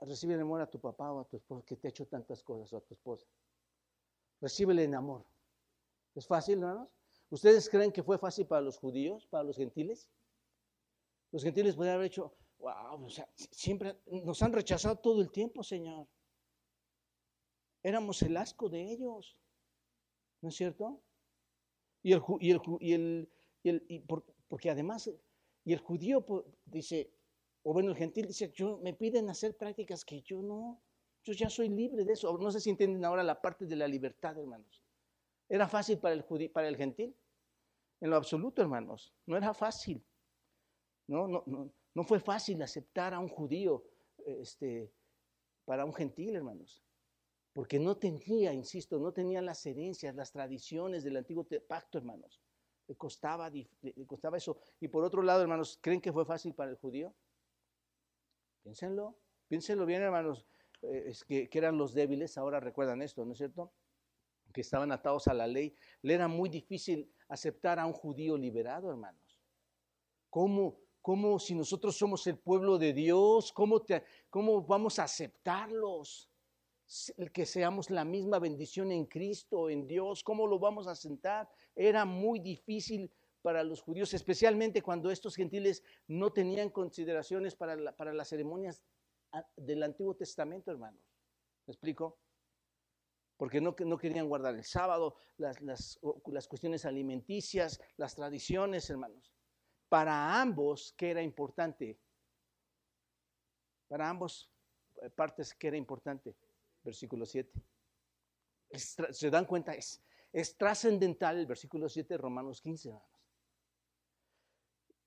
Recibe en amor a tu papá o a tu esposa que te ha hecho tantas cosas o a tu esposa. Recíbele en amor. ¿Es fácil, hermanos? ¿Ustedes creen que fue fácil para los judíos, para los gentiles? Los gentiles podrían haber hecho, wow, o sea, siempre nos han rechazado todo el tiempo, Señor. Éramos el asco de ellos, ¿no es cierto? Y el, y el, y el, y el porque además, y el judío dice, o bueno, el gentil dice, yo, me piden hacer prácticas que yo no, yo ya soy libre de eso. No sé si entienden ahora la parte de la libertad, hermanos. ¿Era fácil para el, para el gentil? En lo absoluto, hermanos, no era fácil. No, no, no, no fue fácil aceptar a un judío este, para un gentil, hermanos, porque no tenía, insisto, no tenía las herencias, las tradiciones del antiguo pacto, hermanos. Le costaba, le costaba eso. Y por otro lado, hermanos, ¿creen que fue fácil para el judío? Piénsenlo, piénsenlo bien, hermanos, eh, es que, que eran los débiles, ahora recuerdan esto, ¿no es cierto? Que estaban atados a la ley. Le era muy difícil aceptar a un judío liberado, hermanos. ¿Cómo, ¿Cómo si nosotros somos el pueblo de Dios, cómo, cómo vamos a aceptarlos? Que seamos la misma bendición en Cristo, en Dios, ¿cómo lo vamos a sentar? Era muy difícil para los judíos, especialmente cuando estos gentiles no tenían consideraciones para, para las ceremonias ah, del Antiguo Testamento, hermanos. ¿Me explico? Porque no, no querían guardar el sábado, las, las, las cuestiones alimenticias, las tradiciones, hermanos. Para ambos, ¿qué era importante? Para ambos eh, partes, ¿qué era importante? Versículo 7. ¿Se dan cuenta? Es, trascendental el versículo 7 de Romanos 15, hermanos.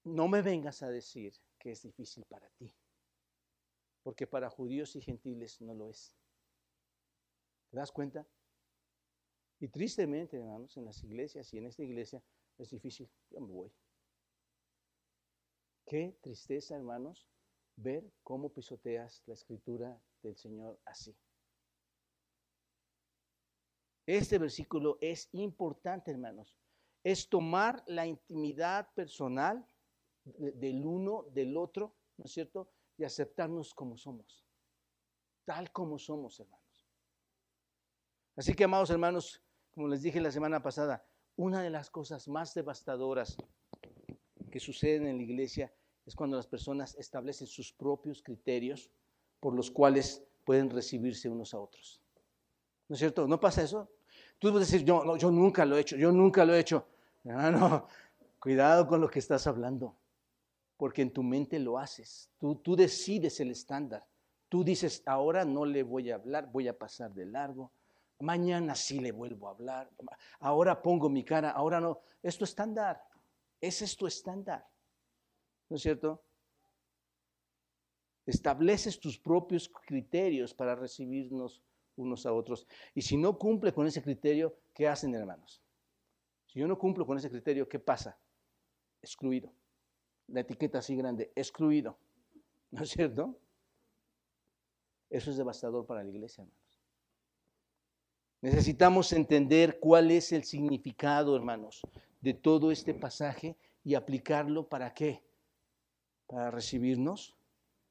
No me vengas a decir que es difícil para ti, porque para judíos y gentiles no lo es. ¿Te das cuenta? Y tristemente, hermanos, en las iglesias y en esta iglesia es difícil. Yo me voy. Qué tristeza, hermanos, ver cómo pisoteas la escritura del Señor así. Este versículo es importante, hermanos. Es tomar la intimidad personal del uno, del otro, ¿no es cierto? Y aceptarnos como somos, tal como somos, hermanos. Así que, amados hermanos, como les dije la semana pasada, una de las cosas más devastadoras que suceden en la iglesia es cuando las personas establecen sus propios criterios por los cuales pueden recibirse unos a otros. ¿No es cierto? ¿No pasa eso? Tú puedes decir, yo, no, yo nunca lo he hecho, yo nunca lo he hecho. no, cuidado con lo que estás hablando, porque en tu mente lo haces. Tú, tú decides el estándar. Tú dices, ahora no le voy a hablar, voy a pasar de largo. Mañana sí le vuelvo a hablar. Ahora pongo mi cara, ahora no. Es tu estándar. Ese es tu estándar. ¿No es cierto? Estableces tus propios criterios para recibirnos unos a otros. Y si no cumple con ese criterio, ¿qué hacen, hermanos? Si yo no cumplo con ese criterio, ¿qué pasa? Excluido. La etiqueta así grande, excluido. ¿No es cierto? Eso es devastador para la iglesia, hermanos. Necesitamos entender cuál es el significado, hermanos, de todo este pasaje y aplicarlo para qué? Para recibirnos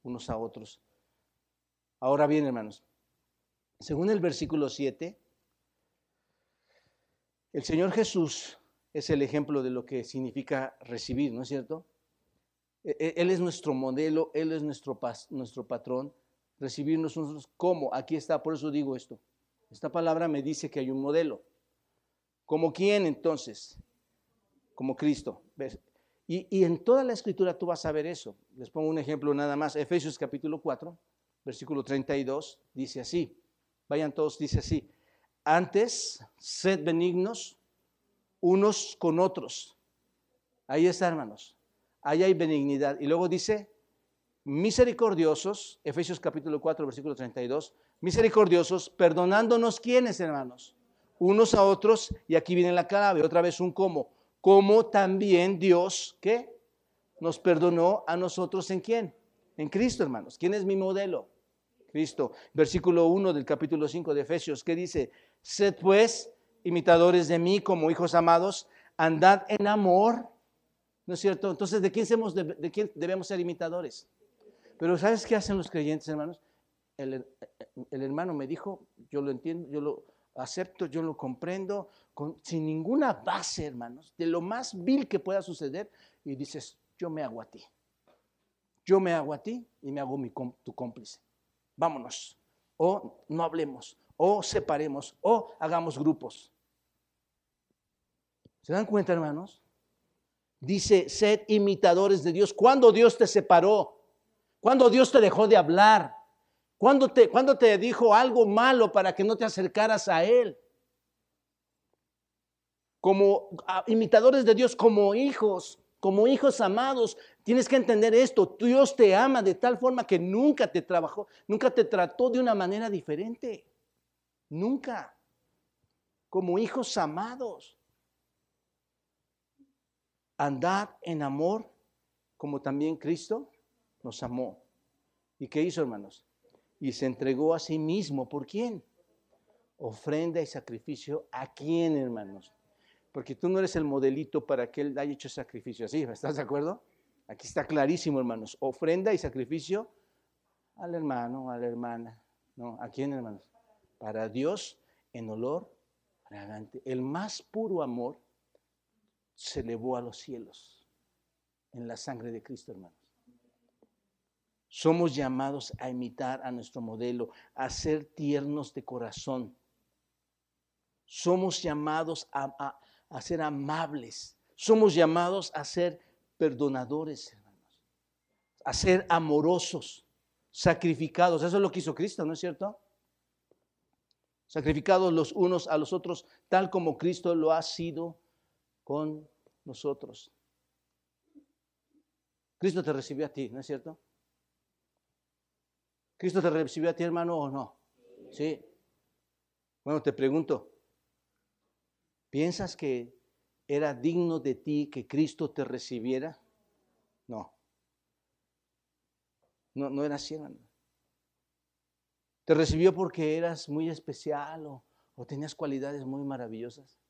unos a otros. Ahora bien, hermanos, según el versículo 7, el Señor Jesús es el ejemplo de lo que significa recibir, ¿no es cierto? E, e, él es nuestro modelo, Él es nuestro, patrón. Recibirnos nosotros, ¿cómo? Aquí está, por eso digo esto. Esta palabra me dice que hay un modelo. ¿Como quién entonces? Como Cristo. Y, y, en toda la escritura tú vas a ver eso. Les pongo un ejemplo nada más. Efesios capítulo 4, versículo 32, dice así. Vayan todos, dice así. Antes, sed benignos unos con otros. Ahí está, hermanos. Ahí hay benignidad. Y luego dice, misericordiosos, Efesios capítulo 4, versículo 32, misericordiosos, perdonándonos quiénes, hermanos, unos a otros, y aquí viene la clave, otra vez un cómo, como también Dios, ¿qué? Nos perdonó a nosotros en quién? En Cristo, hermanos. ¿Quién es mi modelo? Cristo. Versículo 1 del capítulo 5 de Efesios, ¿qué dice? Sed pues imitadores de mí como hijos amados, andad en amor. ¿No es cierto? Entonces, ¿de quién, de, quién debemos ser imitadores? Pero ¿sabes qué hacen los creyentes, hermanos? El, hermano me dijo, yo lo entiendo, yo lo acepto, yo lo comprendo, sin ninguna base, hermanos, de lo más vil que pueda suceder, y dices, yo me hago a ti. Yo me hago a ti y me hago mi, tu cómplice vámonos, o no hablemos, o separemos, o hagamos grupos. ¿Se dan cuenta, hermanos? Dice, sed imitadores de Dios. ¿Cuándo Dios te separó? ¿Cuándo Dios te dejó de hablar? ¿Cuándo te, ¿Cuándo te dijo algo malo para que no te acercaras a Él? Como ah, imitadores de Dios, como hijos, como hijos amados, tienes que entender esto. Dios te ama de tal forma que nunca te trabajó, nunca te trató de una manera diferente. Nunca. Como hijos amados. Andad en amor como también Cristo nos amó. ¿Y qué hizo, hermanos? Y se entregó a sí mismo. ¿Por quién? Ofrenda y sacrificio. ¿A quién, hermanos? porque tú no eres el modelito para que Él haya hecho sacrificio así, ¿estás de acuerdo? Aquí está clarísimo, hermanos. Ofrenda y sacrificio al hermano, a la hermana. ¿No? ¿A quién, hermanos? Para Dios en olor fragante. El más puro amor se elevó a los cielos en la sangre de Cristo, hermanos. Somos llamados a imitar a nuestro modelo, a ser tiernos de corazón. Somos llamados a, ser amables. Somos llamados a ser perdonadores, hermanos. A ser amorosos, sacrificados. Eso es lo que hizo Cristo, ¿no es cierto? Sacrificados los unos a los otros, tal como Cristo lo ha sido con nosotros. Cristo te recibió a ti, ¿no es cierto? ¿Cristo te recibió a ti, hermano, o no? Sí. Bueno, te pregunto, ¿piensas que era digno de ti que Cristo te recibiera? No. No, no era así. ¿Te recibió porque eras muy especial o, o tenías cualidades muy maravillosas?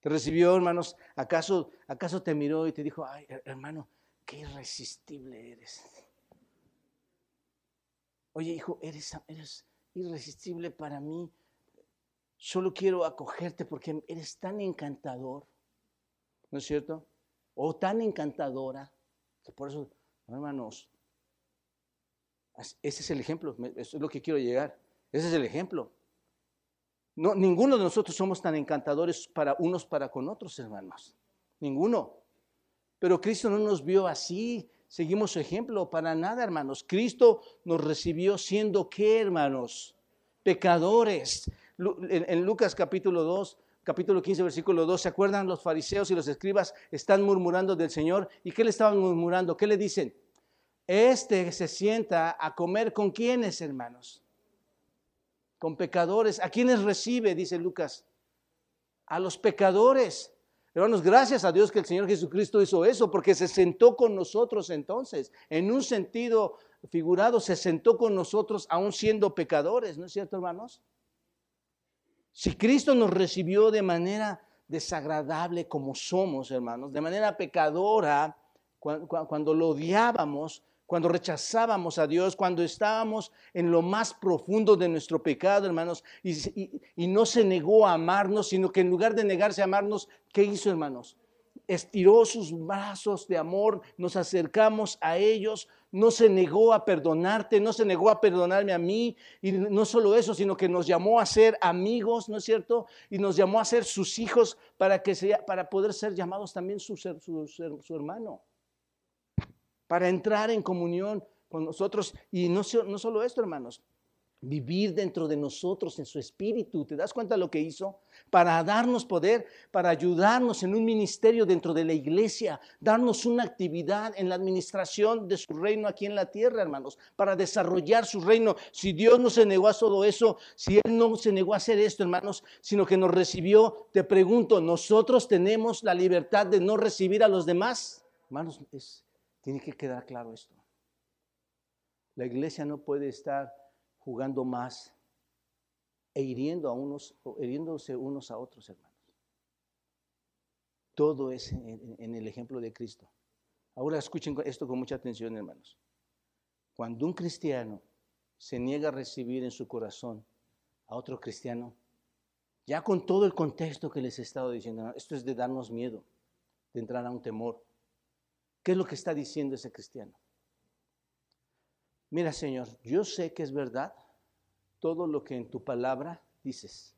¿Te recibió, hermanos? ¿Acaso, ¿Acaso te miró y te dijo, ay, hermano, qué irresistible eres? Oye, hijo, eres, eres irresistible para mí. Solo quiero acogerte porque eres tan encantador. ¿No es cierto? O tan encantadora. por eso, hermanos, ese es el ejemplo. Eso es lo que quiero llegar. Ese es el ejemplo. No, ninguno de nosotros somos tan encantadores para unos para con otros, hermanos. Ninguno. Pero Cristo no nos vio así seguimos su ejemplo, para nada, hermanos. Cristo nos recibió siendo qué, hermanos? Pecadores. En, Lucas capítulo 2, capítulo 15, versículo 2, ¿se acuerdan? Los fariseos y los escribas están murmurando del Señor. ¿Y qué le estaban murmurando? ¿Qué le dicen? Este se sienta a comer con quiénes, hermanos? Con pecadores. ¿A quiénes recibe? Dice Lucas. A los pecadores. Hermanos, gracias a Dios que el Señor Jesucristo hizo eso, porque se sentó con nosotros entonces. En un sentido figurado, se sentó con nosotros aún siendo pecadores, ¿no es cierto, hermanos? Si Cristo nos recibió de manera desagradable como somos, hermanos, de manera pecadora, cuando, lo odiábamos, cuando rechazábamos a Dios, cuando estábamos en lo más profundo de nuestro pecado, hermanos, y, no se negó a amarnos, sino que en lugar de negarse a amarnos, ¿qué hizo, hermanos? Estiró sus brazos de amor, nos acercamos a ellos, no se negó a perdonarte, no se negó a perdonarme a mí, y no solo eso, sino que nos llamó a ser amigos, ¿no es cierto? Y nos llamó a ser sus hijos para, que sea, para poder ser llamados también su, su, su hermano para entrar en comunión con nosotros. Y no, no solo esto, hermanos, vivir dentro de nosotros en su espíritu. ¿Te das cuenta de lo que hizo? Para darnos poder, para ayudarnos en un ministerio dentro de la iglesia, darnos una actividad en la administración de su reino aquí en la tierra, hermanos, para desarrollar su reino. Si Dios no se negó a todo eso, si Él no se negó a hacer esto, hermanos, sino que nos recibió, te pregunto, ¿nosotros tenemos la libertad de no recibir a los demás? Hermanos, es, tiene que quedar claro esto. La iglesia no puede estar jugando más e hiriendo a unos, hiriéndose unos a otros, hermanos. Todo es en, en el ejemplo de Cristo. Ahora escuchen esto con mucha atención, hermanos. Cuando un cristiano se niega a recibir en su corazón a otro cristiano, ya con todo el contexto que les he estado diciendo, esto es de darnos miedo, de entrar a un temor. ¿Qué es lo que está diciendo ese cristiano? Mira, Señor, yo sé que es verdad todo lo que en tu palabra dices.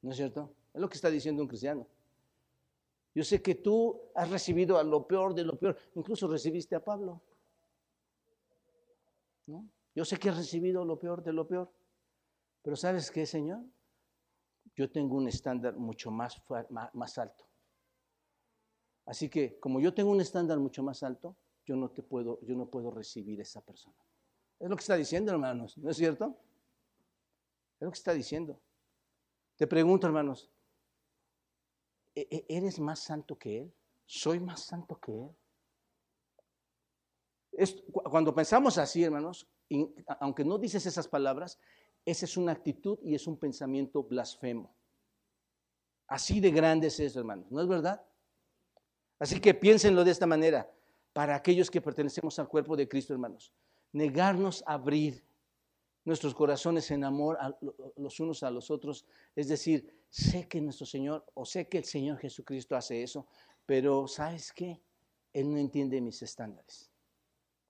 ¿No es cierto? Es lo que está diciendo un cristiano. Yo sé que tú has recibido a lo peor de lo peor. Incluso recibiste a Pablo. ¿No? Yo sé que has recibido lo peor de lo peor. Pero ¿sabes qué, Señor? Yo tengo un estándar mucho más, más alto. Así que como yo tengo un estándar mucho más alto, yo no te puedo, yo no puedo recibir esa persona. Es lo que está diciendo, hermanos, ¿no es cierto? Es lo que está diciendo. Te pregunto, hermanos, ¿e-, e-, ¿eres más santo que Él? ¿Soy más santo que Él? cuando pensamos así, hermanos, aunque no dices esas palabras, esa es una actitud y es un pensamiento blasfemo. Así de grande es eso, hermanos, ¿no es verdad? Así que piénsenlo de esta manera, para aquellos que pertenecemos al cuerpo de Cristo, hermanos. Negarnos a abrir nuestros corazones en amor a los unos a los otros, es decir, sé que nuestro Señor, o sé que el Señor Jesucristo hace eso, pero ¿sabes qué? Él no entiende mis estándares.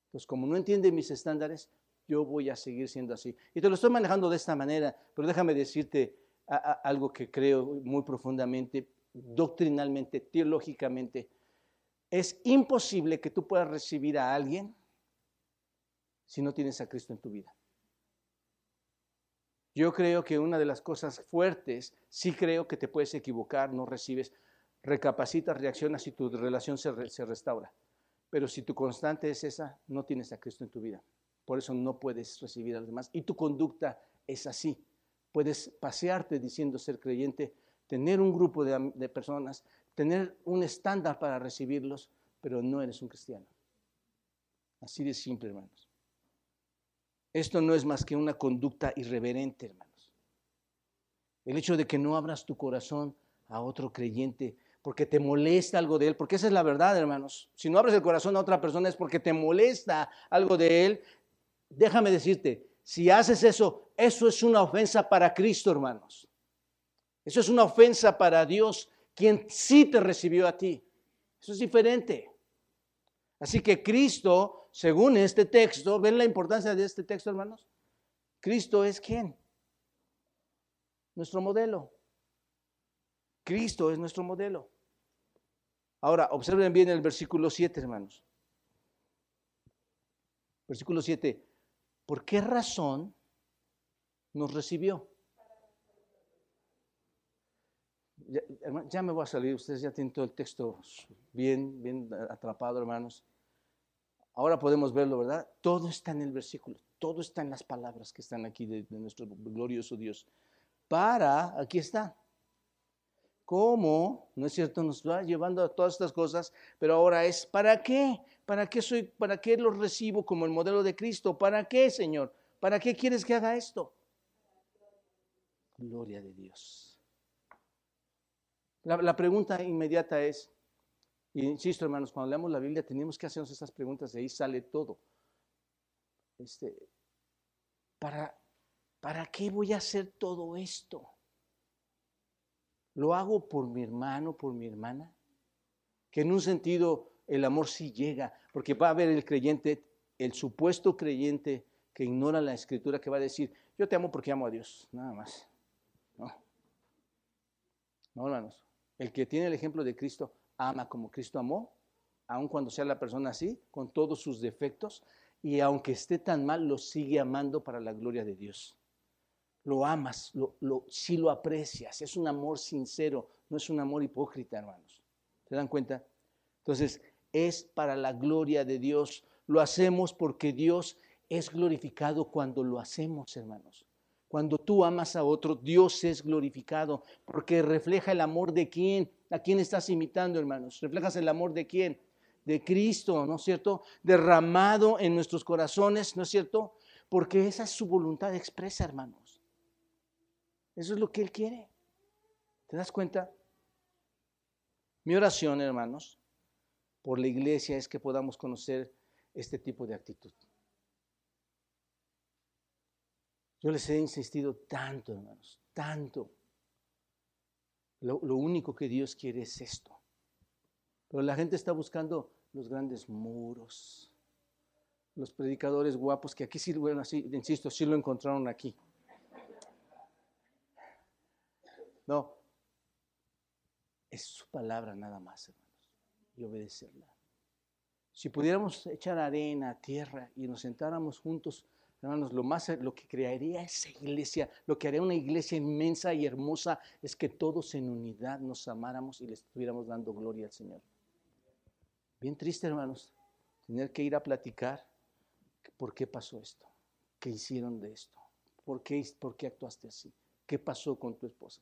Entonces, como no entiende mis estándares, yo voy a seguir siendo así. Y te lo estoy manejando de esta manera, pero déjame decirte algo que creo muy profundamente, doctrinalmente, teológicamente. Es imposible que tú puedas recibir a alguien si no tienes a Cristo en tu vida. Yo creo que una de las cosas fuertes, sí creo que te puedes equivocar, no recibes, recapacitas, reaccionas y tu relación se, se restaura. Pero si tu constante es esa, no tienes a Cristo en tu vida. Por eso no puedes recibir a los demás. Y tu conducta es así. Puedes pasearte diciendo ser creyente, tener un grupo de, de personas, tener un estándar para recibirlos, pero no eres un cristiano. Así de simple, hermanos. Esto no es más que una conducta irreverente, hermanos. El hecho de que no abras tu corazón a otro creyente porque te molesta algo de él, porque esa es la verdad, hermanos. Si no abres el corazón a otra persona es porque te molesta algo de él. Déjame decirte, si haces eso, eso es una ofensa para Cristo, hermanos. Eso es una ofensa para Dios, quien sí te recibió a ti. Eso es diferente. Así que Cristo, según este texto, ¿ven la importancia de este texto, hermanos? Cristo es quién? Nuestro modelo. Cristo es nuestro modelo. Ahora, observen bien el versículo 7, hermanos. Versículo 7. ¿Por qué razón nos recibió? Ya, me voy a salir, ustedes ya tienen todo el texto bien, bien atrapado, hermanos. Ahora podemos verlo, ¿verdad? Todo está en el versículo, todo está en las palabras que están aquí de nuestro glorioso Dios. Para, aquí está, cómo, ¿no es cierto? Nos va llevando a todas estas cosas, pero ahora es, ¿para qué? ¿Para qué soy, para qué lo recibo como el modelo de Cristo? ¿Para qué, Señor? ¿Para qué quieres que haga esto? Gloria de Dios. La, pregunta inmediata es, y insisto hermanos, cuando leamos la Biblia tenemos que hacernos estas preguntas, de ahí sale todo. Este, ¿para, ¿Para qué voy a hacer todo esto? ¿Lo hago por mi hermano, por mi hermana? Que en un sentido el amor sí llega, porque va a haber el creyente, el supuesto creyente que ignora la escritura, que va a decir, yo te amo porque amo a Dios, nada más. No, no hermanos. El que tiene el ejemplo de Cristo ama como Cristo amó, aun cuando sea la persona así, con todos sus defectos, y aunque esté tan mal, lo sigue amando para la gloria de Dios lo amas, lo, lo, si lo aprecias, es un amor sincero, no es un amor hipócrita, hermanos. ¿Se dan cuenta? Entonces, es para la gloria de Dios. Lo hacemos porque Dios es glorificado cuando lo hacemos, hermanos. Cuando tú amas a otro, Dios es glorificado porque refleja el amor de quién. ¿A quién estás imitando, hermanos? ¿Reflejas el amor de quién? De Cristo, ¿no es cierto? Derramado en nuestros corazones, ¿no es cierto? Porque esa es su voluntad expresa, hermanos. Eso es lo que Él quiere. ¿Te das cuenta? Mi oración, hermanos, por la iglesia es que podamos conocer este tipo de actitud. Yo les he insistido tanto, hermanos, tanto. Lo, único que Dios quiere es esto. Pero la gente está buscando los grandes muros, los predicadores guapos que aquí sí, así, insisto, sí lo encontraron aquí. No, es su palabra nada más, hermanos, y obedecerla. Si pudiéramos echar arena, tierra y nos sentáramos juntos, hermanos, lo más lo que crearía esa iglesia, lo que haría una iglesia inmensa y hermosa es que todos en unidad nos amáramos y le estuviéramos dando gloria al Señor. Bien triste, hermanos, tener que ir a platicar por qué pasó esto, qué hicieron de esto, por qué, por qué actuaste así. ¿Qué pasó con tu esposa?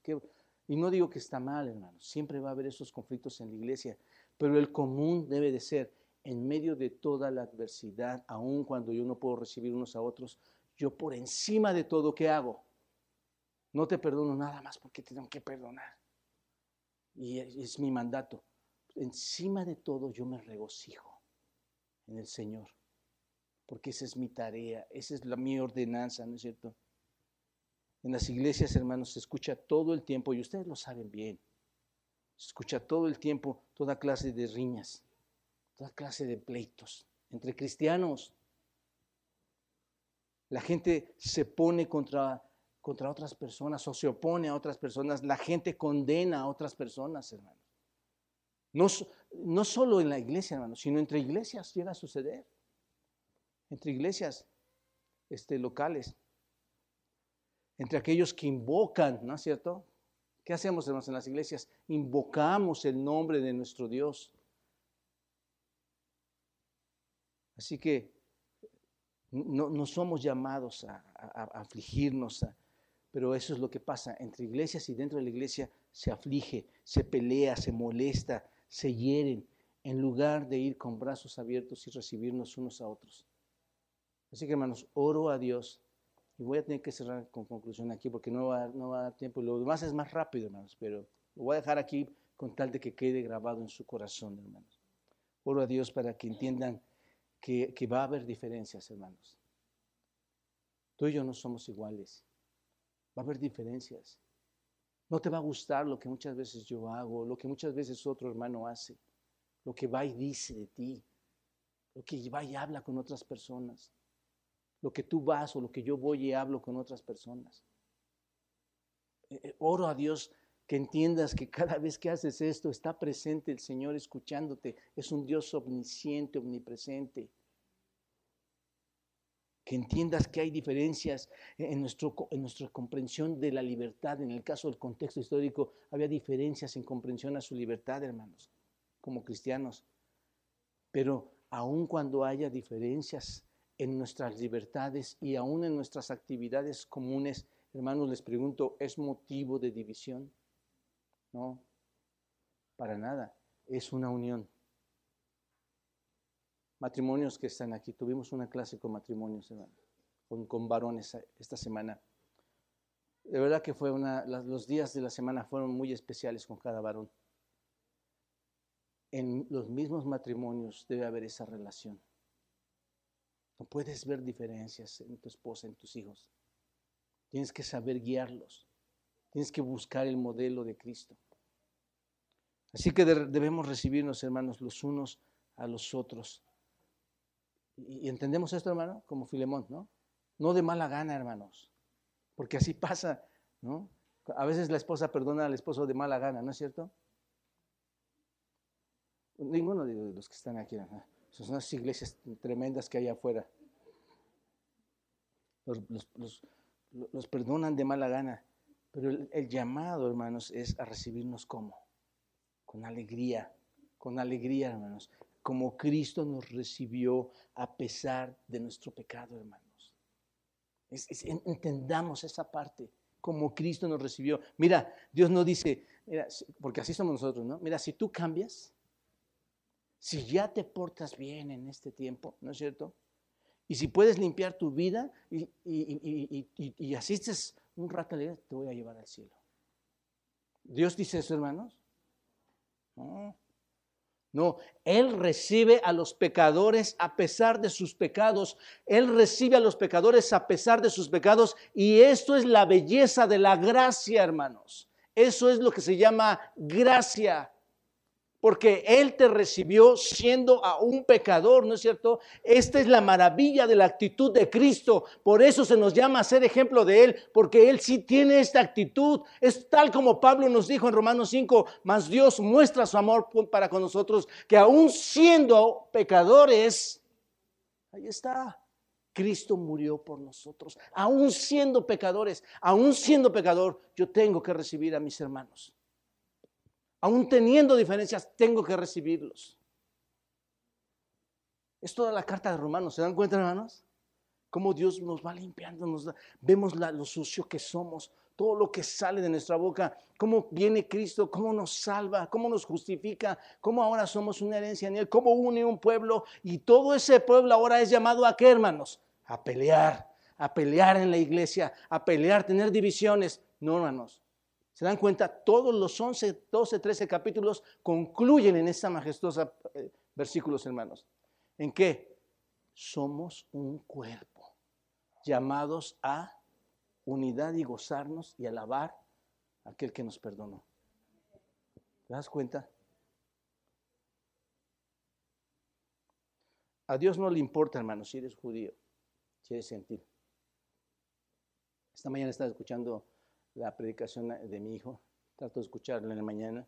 Y no digo que está mal, hermanos, siempre va a haber esos conflictos en la iglesia, pero el común debe de ser, en medio de toda la adversidad, aun cuando yo no puedo recibir unos a otros, yo por encima de todo, ¿qué hago? No te perdono nada más porque te tengo que perdonar. Y es mi mandato. Encima de todo yo me regocijo en el Señor, porque esa es mi tarea, esa es la, mi ordenanza, ¿no es cierto? En las iglesias, hermanos, se escucha todo el tiempo, y ustedes lo saben bien, se escucha todo el tiempo toda clase de riñas, toda clase de pleitos entre cristianos. La gente se pone contra, contra otras personas o se opone a otras personas. La gente condena a otras personas, hermanos. No, no solo en la iglesia, hermanos, sino entre iglesias llega a suceder. Entre iglesias este, locales. Entre aquellos que invocan, ¿no es cierto? ¿Qué hacemos, hermanos, en las iglesias? Invocamos el nombre de nuestro Dios. Así que no, somos llamados a, afligirnos, pero eso es lo que pasa. Entre iglesias y dentro de la iglesia se aflige, se pelea, se molesta, se hieren, en lugar de ir con brazos abiertos y recibirnos unos a otros. Así que hermanos, oro a Dios. Y voy a tener que cerrar con conclusión aquí porque no va, no va a dar tiempo. Lo demás es más rápido, hermanos, pero lo voy a dejar aquí con tal de que quede grabado en su corazón, hermanos. Oro a Dios para que entiendan que, va a haber diferencias, hermanos. Tú y yo no somos iguales. Va a haber diferencias. No te va a gustar lo que muchas veces yo hago, lo que muchas veces otro hermano hace, lo que va y dice de ti, lo que va y habla con otras personas, lo que tú vas o lo que yo voy y hablo con otras personas. Eh, eh, oro a Dios que entiendas que cada vez que haces esto está presente el Señor escuchándote. Es un Dios omnisciente, omnipresente que entiendas que hay diferencias en, nuestro, en nuestra comprensión de la libertad. En el caso del contexto histórico, había diferencias en comprensión a su libertad, hermanos, como cristianos. Pero aun cuando haya diferencias en nuestras libertades y aún en nuestras actividades comunes, hermanos, les pregunto, ¿es motivo de división? No, para nada, es una unión matrimonios que están aquí. Tuvimos una clase con matrimonios, con, con varones esta semana. De verdad que fue una, los días de la semana fueron muy especiales con cada varón. En los mismos matrimonios debe haber esa relación. No puedes ver diferencias en tu esposa, en tus hijos. Tienes que saber guiarlos. Tienes que buscar el modelo de Cristo. Así que debemos recibirnos, hermanos, los unos a los otros y, entendemos esto, hermano, como Filemón, ¿no? No de mala gana, hermanos, porque así pasa, ¿no? A veces la esposa perdona al esposo de mala gana, ¿no es cierto? Ninguno de los que están aquí, son unas iglesias tremendas que hay afuera. Los, perdonan de mala gana, pero el, llamado, hermanos, es a recibirnos como, con alegría, con alegría, hermanos como Cristo nos recibió a pesar de nuestro pecado, hermanos. entendamos esa parte, como Cristo nos recibió. Mira, Dios no dice, porque así somos nosotros, ¿no? Mira, si tú cambias, si ya te portas bien en este tiempo, ¿no es cierto? Y si puedes limpiar tu vida y, y asistes un rato la te voy a llevar al cielo. ¿Dios dice eso, hermanos? No. No, Él recibe a los pecadores a pesar de sus pecados. Él recibe a los pecadores a pesar de sus pecados. Y esto es la belleza de la gracia, hermanos. Eso es lo que se llama gracia porque Él te recibió siendo a un pecador, ¿no es cierto? Esta es la maravilla de la actitud de Cristo. Por eso se nos llama a ser ejemplo de Él, porque Él sí tiene esta actitud. Es tal como Pablo nos dijo en Romanos 5, mas Dios muestra su amor para con nosotros, que aún siendo pecadores, ahí está. Cristo murió por nosotros, aún siendo pecadores, aún siendo pecador, yo tengo que recibir a mis hermanos. Aún teniendo diferencias, tengo que recibirlos. Es toda la carta de Romanos. ¿Se dan cuenta, hermanos? Cómo Dios nos va limpiando, nos vemos lo sucio que somos, todo lo que sale de nuestra boca, cómo viene Cristo, cómo nos salva, cómo nos justifica, cómo ahora somos una herencia en Él, cómo une un pueblo y todo ese pueblo ahora es llamado a qué, hermanos? A pelear, a pelear en la iglesia, a pelear, tener divisiones. No, hermanos, ¿Se dan cuenta? Todos los 11, 12, 13 capítulos concluyen en esta majestuosa eh, versículos, hermanos. ¿En qué? Somos un cuerpo, llamados a unidad y gozarnos y alabar a aquel que nos perdonó. ¿Te das cuenta? A Dios no le importa, hermano, si eres judío, si eres gentil. Esta mañana estaba escuchando la predicación de mi hijo, trato de escucharla en la mañana.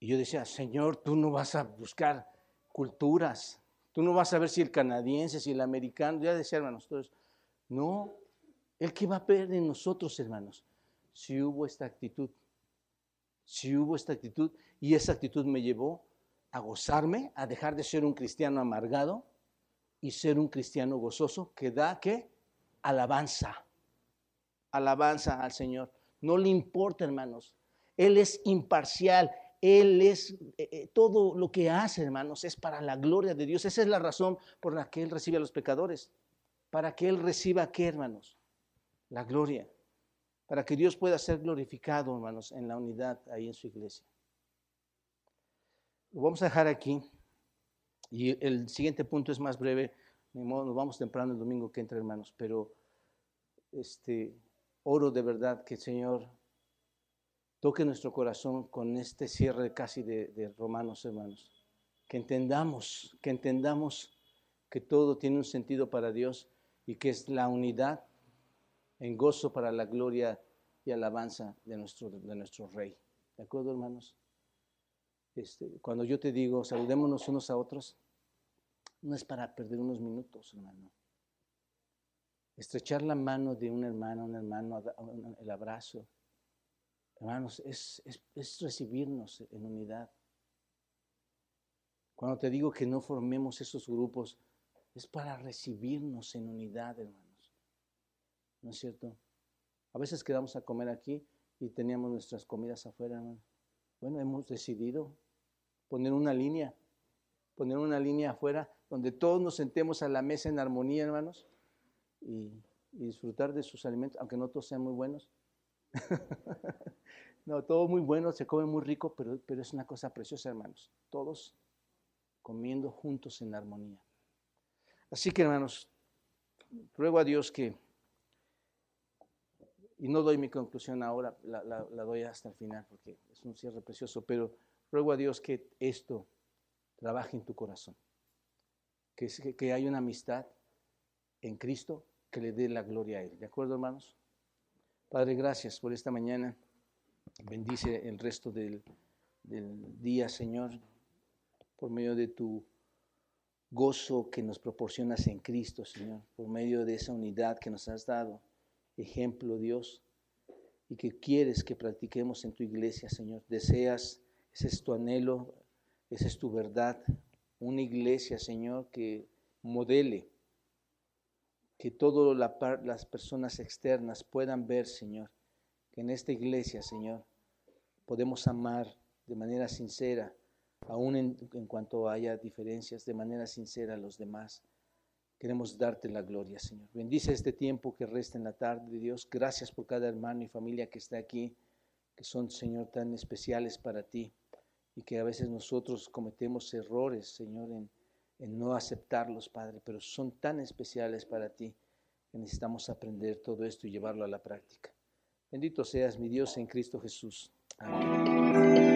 Y yo decía, Señor, tú no vas a buscar culturas, tú no vas a ver si el canadiense, si el americano, ya decía, hermanos, todos, no, el que va a ver en nosotros, hermanos, si hubo esta actitud, si hubo esta actitud, y esa actitud me llevó a gozarme, a dejar de ser un cristiano amargado y ser un cristiano gozoso que da qué? Alabanza. Alabanza al Señor. No le importa, hermanos. Él es imparcial. Él es, eh, eh, todo lo que hace, hermanos, es para la gloria de Dios. Esa es la razón por la que Él recibe a los pecadores. Para que Él reciba qué, hermanos? La gloria. Para que Dios pueda ser glorificado, hermanos, en la unidad ahí en su iglesia. Lo vamos a dejar aquí. Y el siguiente punto es más breve. Nos vamos temprano el domingo que entra, hermanos. Pero este, oro de verdad que el Señor toque nuestro corazón con este cierre casi de, Romanos, hermanos. Que entendamos, que entendamos que todo tiene un sentido para Dios y que es la unidad en gozo para la gloria y alabanza de nuestro, de nuestro Rey. ¿De acuerdo, hermanos? Este, cuando yo te digo, saludémonos unos a otros, no es para perder unos minutos, hermano. Estrechar la mano de un hermano, un hermano, el abrazo, hermanos, es, es recibirnos en unidad. Cuando te digo que no formemos esos grupos, es para recibirnos en unidad, hermanos. ¿No es cierto? A veces quedamos a comer aquí y teníamos nuestras comidas afuera, hermano. Bueno, hemos decidido poner una línea, poner una línea afuera donde todos nos sentemos a la mesa en armonía, hermanos, y, disfrutar de sus alimentos, aunque no todos sean muy buenos. no, todo muy bueno, se come muy rico, pero, pero es una cosa preciosa, hermanos. Todos comiendo juntos en armonía. Así que, hermanos, ruego a Dios que y no doy mi conclusión ahora, la, doy hasta el final porque es un cierre precioso, pero ruego a Dios que esto trabaje en tu corazón, que, que hay una amistad en Cristo que le dé la gloria a Él. ¿De acuerdo, hermanos? Padre, gracias por esta mañana. Bendice el resto del, día, Señor, por medio de tu gozo que nos proporcionas en Cristo, Señor, por medio de esa unidad que nos has dado ejemplo, Dios, y que quieres que practiquemos en tu iglesia, Señor. Deseas, ese es tu anhelo, esa es tu verdad, una iglesia, Señor, que modele, que todas las personas externas puedan ver, Señor, que en esta iglesia, Señor, podemos amar de manera sincera, aun en, cuanto haya diferencias, de manera sincera a los demás Queremos darte la gloria, Señor. Bendice este tiempo que resta en la tarde, Dios. Gracias por cada hermano y familia que está aquí, que son, Señor, tan especiales para ti y que a veces nosotros cometemos errores, Señor, en, en no aceptarlos, Padre, pero son tan especiales para ti que necesitamos aprender todo esto y llevarlo a la práctica. Bendito seas, mi Dios, en Cristo Jesús. Amén.